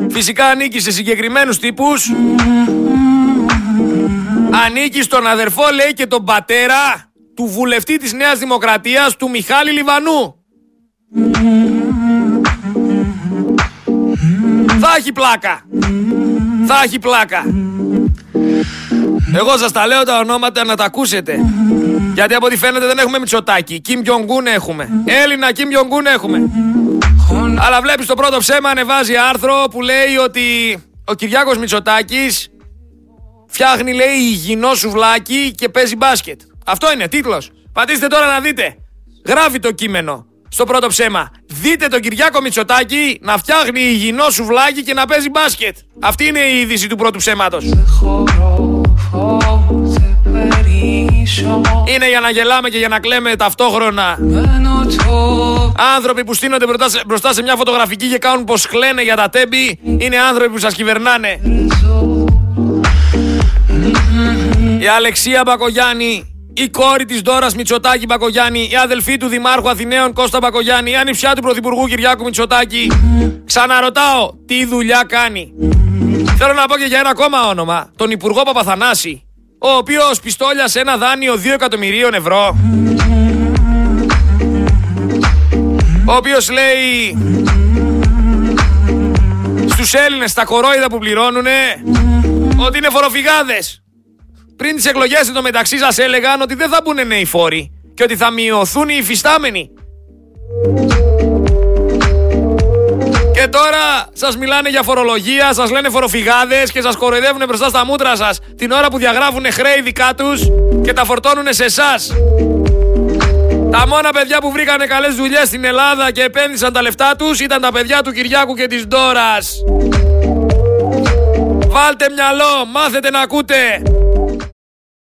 Speaker 1: Φυσικά ανήκει σε συγκεκριμένους τύπους. Ανήκει στον αδερφό λέει και τον πατέρα του βουλευτή της Νέας Δημοκρατίας του Μιχάλη Λιβανού. Θα έχει πλάκα. Θα έχει πλάκα. Εγώ σας τα λέω τα ονόματα να τα ακούσετε. Γιατί από ό,τι φαίνεται δεν έχουμε Μητσοτάκι. Κιμ Γιονγκούν έχουμε. Έλληνα Κιμ Γιονγκούν έχουμε. Αλλά βλέπεις το πρώτο ψέμα ανεβάζει άρθρο που λέει ότι ο Κυριάκος Μητσοτάκης φτιάχνει λέει υγιεινό σουβλάκι και παίζει μπάσκετ. Αυτό είναι τίτλος. Πατήστε τώρα να δείτε. Γράφει το κείμενο στο πρώτο ψέμα. Δείτε τον Κυριάκο Μητσοτάκη να φτιάχνει υγιεινό σουβλάκι και να παίζει μπάσκετ. Αυτή είναι η είδηση του πρώτου ψέματος. Είναι για να γελάμε και για να κλαίμε ταυτόχρονα. Άνθρωποι που στείνονται μπροστά σε μια φωτογραφική και κάνουν πως κλαίνε για τα τέμπη είναι άνθρωποι που σας κυβερνάνε. Η Αλεξία Μπακογιάννη, η κόρη της Δόρας Μητσοτάκη Μπακογιάννη, η αδελφή του Δημάρχου Αθηναίων Κώστα Μπακογιάννη, η ανιψιά του Πρωθυπουργού Κυριάκου Μητσοτάκη. Ξαναρωτάω, τι δουλειά κάνει; Θέλω να πω και για ένα ακόμα όνομα, τον Υπουργό Παπαθανάση, ο οποίος πιστόλιασε ένα δάνειο 2 εκατομμυρίων ευρώ. Ο οποίος λέει στους τους Έλληνες τα κορόιδα που πληρώνουνε ότι είναι φοροφυγάδες. Πριν τις εκλογές το μεταξύ σας έλεγαν ότι δεν θα μπουν νέοι φόροι και ότι θα μειωθούν οι υφιστάμενοι. Και τώρα σας μιλάνε για φορολογία, σας λένε φοροφυγάδες και σας κοροϊδεύουν μπροστά στα μούτρα σας την ώρα που διαγράφουν χρέη δικά τους και τα φορτώνουν σε εσάς. Τα μόνα παιδιά που βρήκανε καλές δουλειές στην Ελλάδα και επένδυσαν τα λεφτά τους ήταν τα παιδιά του Κυριάκου και της Ντόρας. Βάλτε μυαλό, μάθετε να ακούτε.